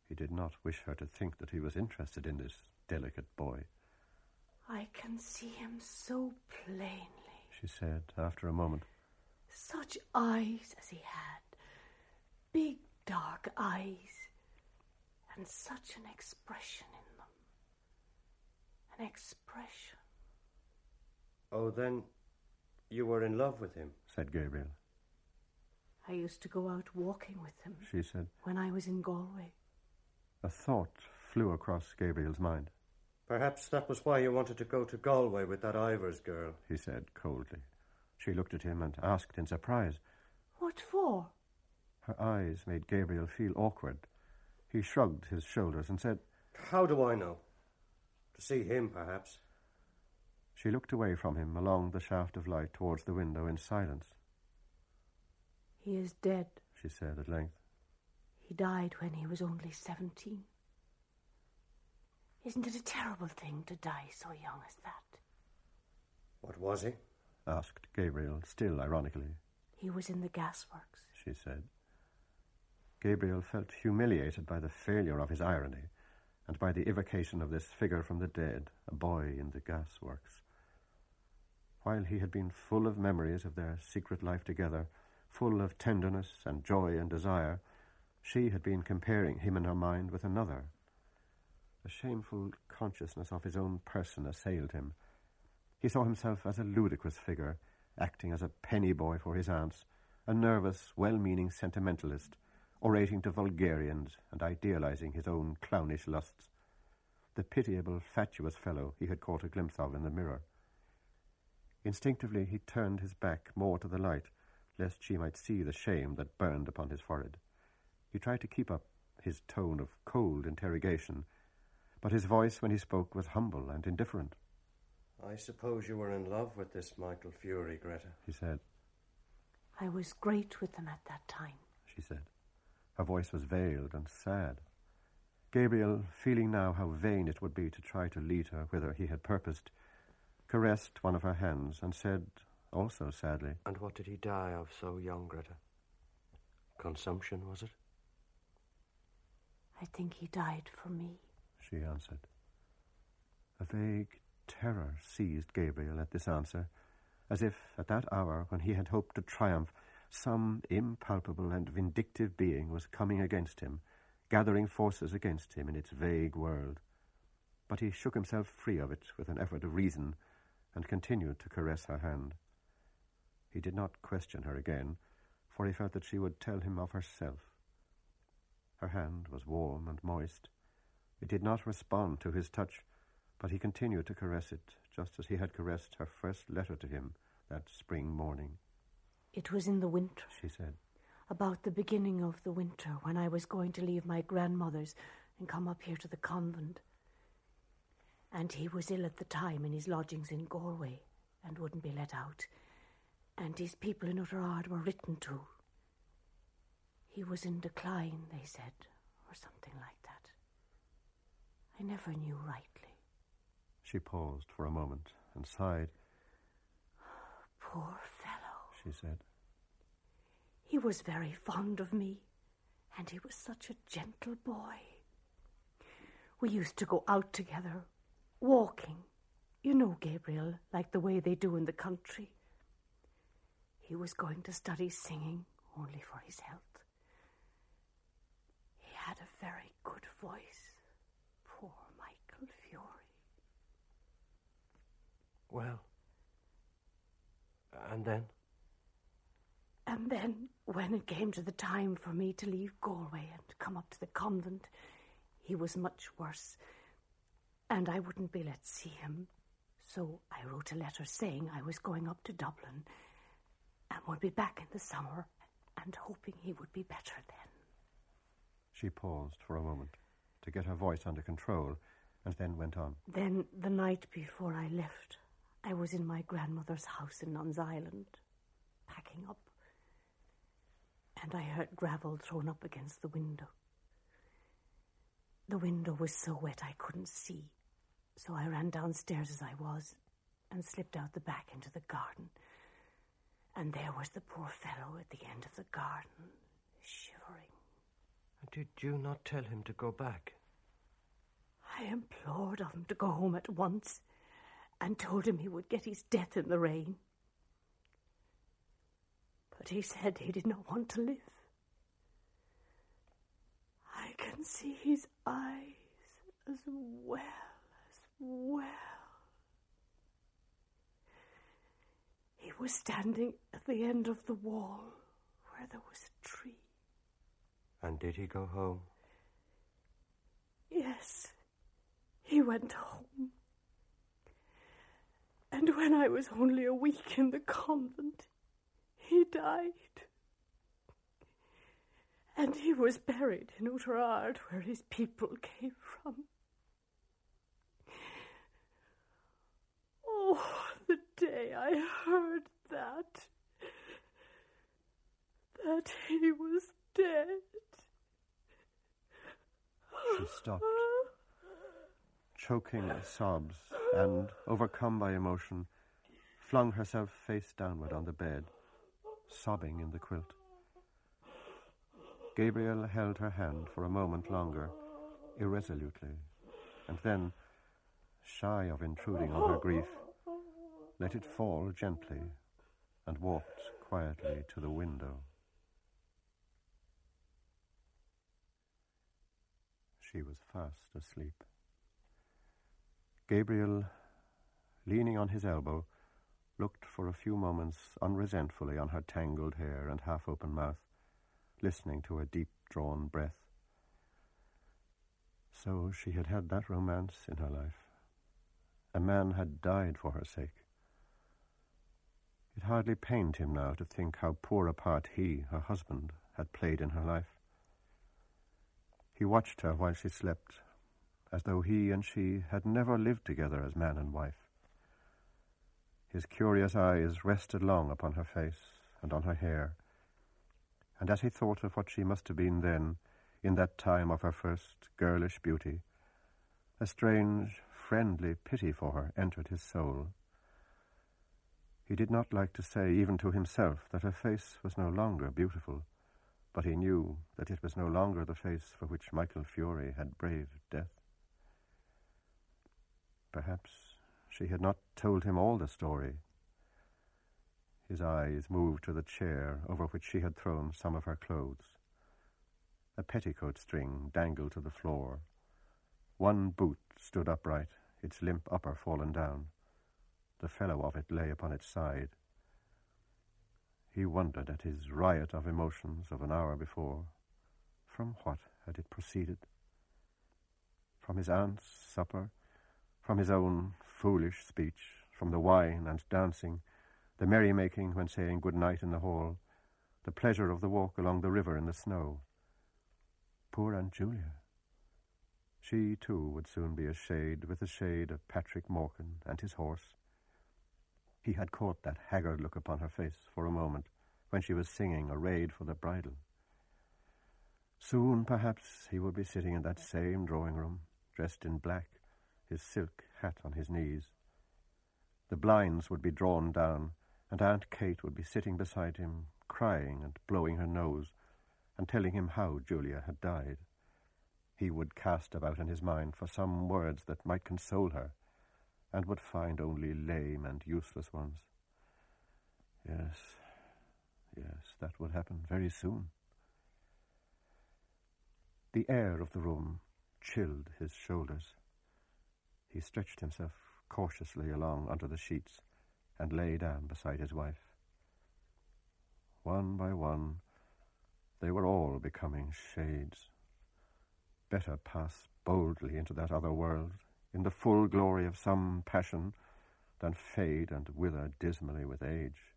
He did not wish her to think that he was interested in this delicate boy. I can see him so plainly. She said after a moment. Such eyes as he had. Big dark eyes. And such an expression in them. An expression. Oh, then you were in love with him? said Gabriel. I used to go out walking with him She said. when I was in Galway. A thought flew across Gabriel's mind. Perhaps that was why you wanted to go to Galway with that Ivors girl. He said coldly. She looked at him and asked in surprise. What for? Her eyes made Gabriel feel awkward. He shrugged his shoulders and said, How do I know? To see him, perhaps. She looked away from him along the shaft of light towards the window in silence. He is dead. She said at length. He died when he was only 17. Isn't it a terrible thing to die so young as that? What was he? asked Gabriel, still ironically. He was in the gasworks. She said. Gabriel felt humiliated by the failure of his irony and by the evocation of this figure from the dead, a boy in the gasworks. While he had been full of memories of their secret life together, full of tenderness and joy and desire, she had been comparing him in her mind with another. A shameful consciousness of his own person assailed him. He saw himself as a ludicrous figure, acting as a penny boy for his aunts, a nervous, well-meaning sentimentalist, orating to vulgarians and idealizing his own clownish lusts. The pitiable, fatuous fellow he had caught a glimpse of in the mirror. Instinctively he turned his back more to the light, lest she might see the shame that burned upon his forehead. He tried to keep up his tone of cold interrogation, but his voice when he spoke was humble and indifferent. I suppose you were in love with this Michael Fury, Greta. He said. I was great with them at that time. She said. Her voice was veiled and sad. Gabriel, feeling now how vain it would be to try to lead her whither he had purposed, caressed one of her hands and said, also sadly, And what did he die of so young, Greta? Consumption, was it? I think he died for me. She answered. A vague terror seized Gabriel at this answer, as if at that hour when he had hoped to triumph, some impalpable and vindictive being was coming against him, gathering forces against him in its vague world. But he shook himself free of it with an effort of reason and continued to caress her hand. He did not question her again, for he felt that she would tell him of herself. Her hand was warm and moist. It did not respond to his touch, but he continued to caress it, just as he had caressed her first letter to him that spring morning. It was in the winter, She said, about the beginning of the winter, when I was going to leave my grandmother's and come up here to the convent. And he was ill at the time in his lodgings in Galway and wouldn't be let out. And his people in Oughterard were written to. He was in decline, they said, or something like that. I never knew rightly. She paused for a moment and sighed. Poor fellow. She said, He was very fond of me, and he was such a gentle boy. We used to go out together, walking. You know, Gabriel, like the way they do in the country. He was going to study singing only for his health. He had a very good voice. Poor Michael Fury. Well. And then? And then, when it came to the time for me to leave Galway and come up to the convent, he was much worse, and I wouldn't be let see him. So I wrote a letter saying I was going up to Dublin and would be back in the summer, and hoping he would be better then. She paused for a moment to get her voice under control and then went on. Then, the night before I left, I was in my grandmother's house in Nuns Island, packing up, and I heard gravel thrown up against the window. The window was so wet I couldn't see, so I ran downstairs as I was and slipped out the back into the garden. And there was the poor fellow at the end of the garden, shivering. Did you not tell him to go back? I implored of him to go home at once and told him he would get his death in the rain. But he said he did not want to live. I can see his eyes as well as well. He was standing at the end of the wall where there was a tree. And did he go home? Yes, he went home. And when I was only a week in the convent, he died. And he was buried in Oughterard, where his people came from. Oh, day I heard that. That he was dead. She stopped, choking sobs, and, overcome by emotion, flung herself face downward on the bed, sobbing in the quilt. Gabriel held her hand for a moment longer, irresolutely, and then, shy of intruding on her grief, let it fall gently and walked quietly to the window. She was fast asleep. Gabriel, leaning on his elbow, looked for a few moments unresentfully on her tangled hair and half open mouth, listening to her deep drawn breath. So she had had that romance in her life. A man had died for her sake. It hardly pained him now to think how poor a part he, her husband, had played in her life. He watched her while she slept, as though he and she had never lived together as man and wife. His curious eyes rested long upon her face and on her hair, and as he thought of what she must have been then, in that time of her first girlish beauty, a strange, friendly pity for her entered his soul. He did not like to say, even to himself, that her face was no longer beautiful, but he knew that it was no longer the face for which Michael Furey had braved death. Perhaps she had not told him all the story. His eyes moved to the chair over which she had thrown some of her clothes. A petticoat string dangled to the floor. One boot stood upright, its limp upper fallen down. The fellow of it lay upon its side. He wondered at his riot of emotions of an hour before. From what had it proceeded? From his aunt's supper? From his own foolish speech? From the wine and dancing? The merrymaking when saying good night in the hall? The pleasure of the walk along the river in the snow? Poor Aunt Julia! She, too, would soon be a shade with the shade of Patrick Morkan and his horse. He had caught that haggard look upon her face for a moment when she was singing Arrayed for the Bridal. Soon, perhaps, he would be sitting in that same drawing room, dressed in black, his silk hat on his knees. The blinds would be drawn down, and Aunt Kate would be sitting beside him, crying and blowing her nose, and telling him how Julia had died. He would cast about in his mind for some words that might console her, and would find only lame and useless ones. Yes, yes, that would happen very soon. The air of the room chilled his shoulders. He stretched himself cautiously along under the sheets and lay down beside his wife. One by one, they were all becoming shades. Better pass boldly into that other world, in the full glory of some passion, than fade and wither dismally with age.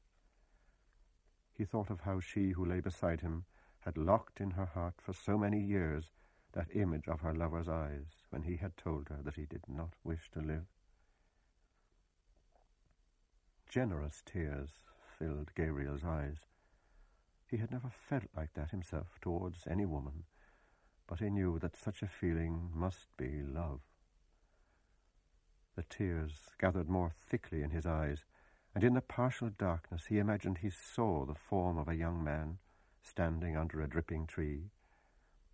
He thought of how she who lay beside him had locked in her heart for so many years that image of her lover's eyes when he had told her that he did not wish to live. Generous tears filled Gabriel's eyes. He had never felt like that himself towards any woman, but he knew that such a feeling must be love. The tears gathered more thickly in his eyes, and in the partial darkness he imagined he saw the form of a young man standing under a dripping tree.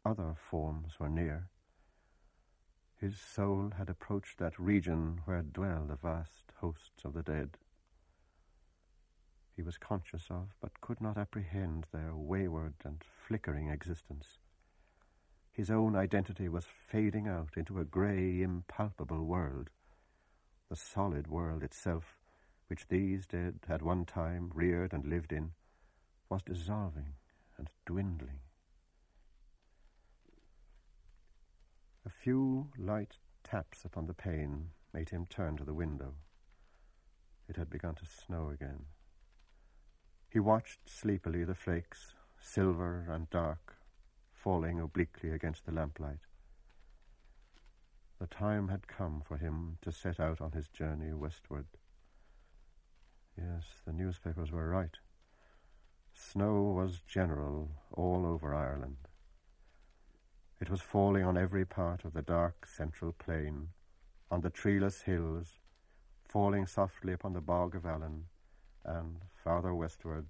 Other forms were near. His soul had approached that region where dwell the vast hosts of the dead. He was conscious of, but could not apprehend their wayward and flickering existence. His own identity was fading out into a grey, impalpable world. The solid world itself, which these dead had one time reared and lived in, was dissolving and dwindling. A few light taps upon the pane made him turn to the window. It had begun to snow again. He watched sleepily the flakes, silver and dark, falling obliquely against the lamplight. The time had come for him to set out on his journey westward. Yes, the newspapers were right. Snow was general all over Ireland. It was falling on every part of the dark central plain, on the treeless hills, falling softly upon the bog of Allen, and, farther westward,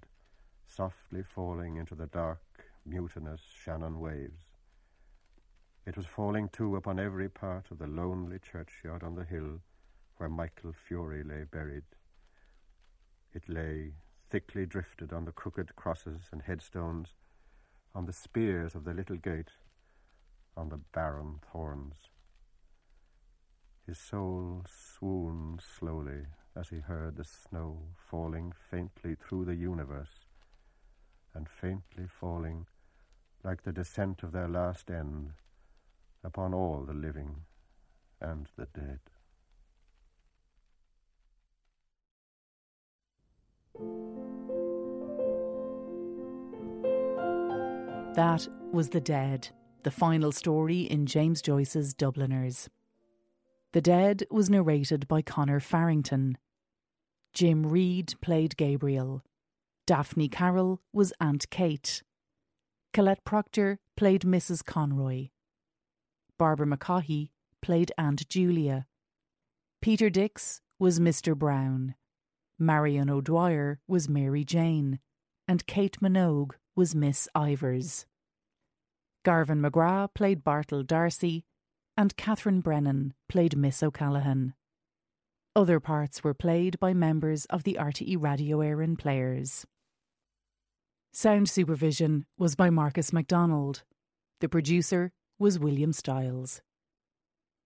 softly falling into the dark, mutinous Shannon waves. It was falling, too, upon every part of the lonely churchyard on the hill where Michael Furey lay buried. It lay thickly drifted on the crooked crosses and headstones, on the spears of the little gate, on the barren thorns. His soul swooned slowly as he heard the snow falling faintly through the universe, and faintly falling like the descent of their last end upon all the living and the dead. That was The Dead, the final story in James Joyce's Dubliners. The Dead was narrated by Conor Farrington. Jim Reed played Gabriel. Daphne Carroll was Aunt Kate. Colette Proctor played Mrs. Conroy. Barbara McCaughey played Aunt Julia. Peter Dix was Mr. Browne. Marion O'Dwyer was Mary Jane. And Kate Minogue was Miss Ivors. Garvin McGrath played Bartell D'Arcy, and Catherine Brennan played Miss O'Callaghan. Other parts were played by members of the RTE Radio Éireann players. Sound supervision was by Marcus MacDonald. The producer was William Stiles.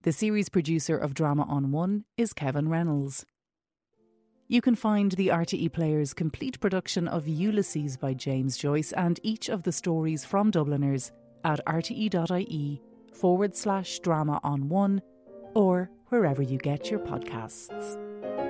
The series producer of Drama on One is Kevin Reynolds. You can find the RTE Players' complete production of Ulysses by James Joyce and each of the stories from Dubliners at rte.ie forward slash drama on one or wherever you get your podcasts.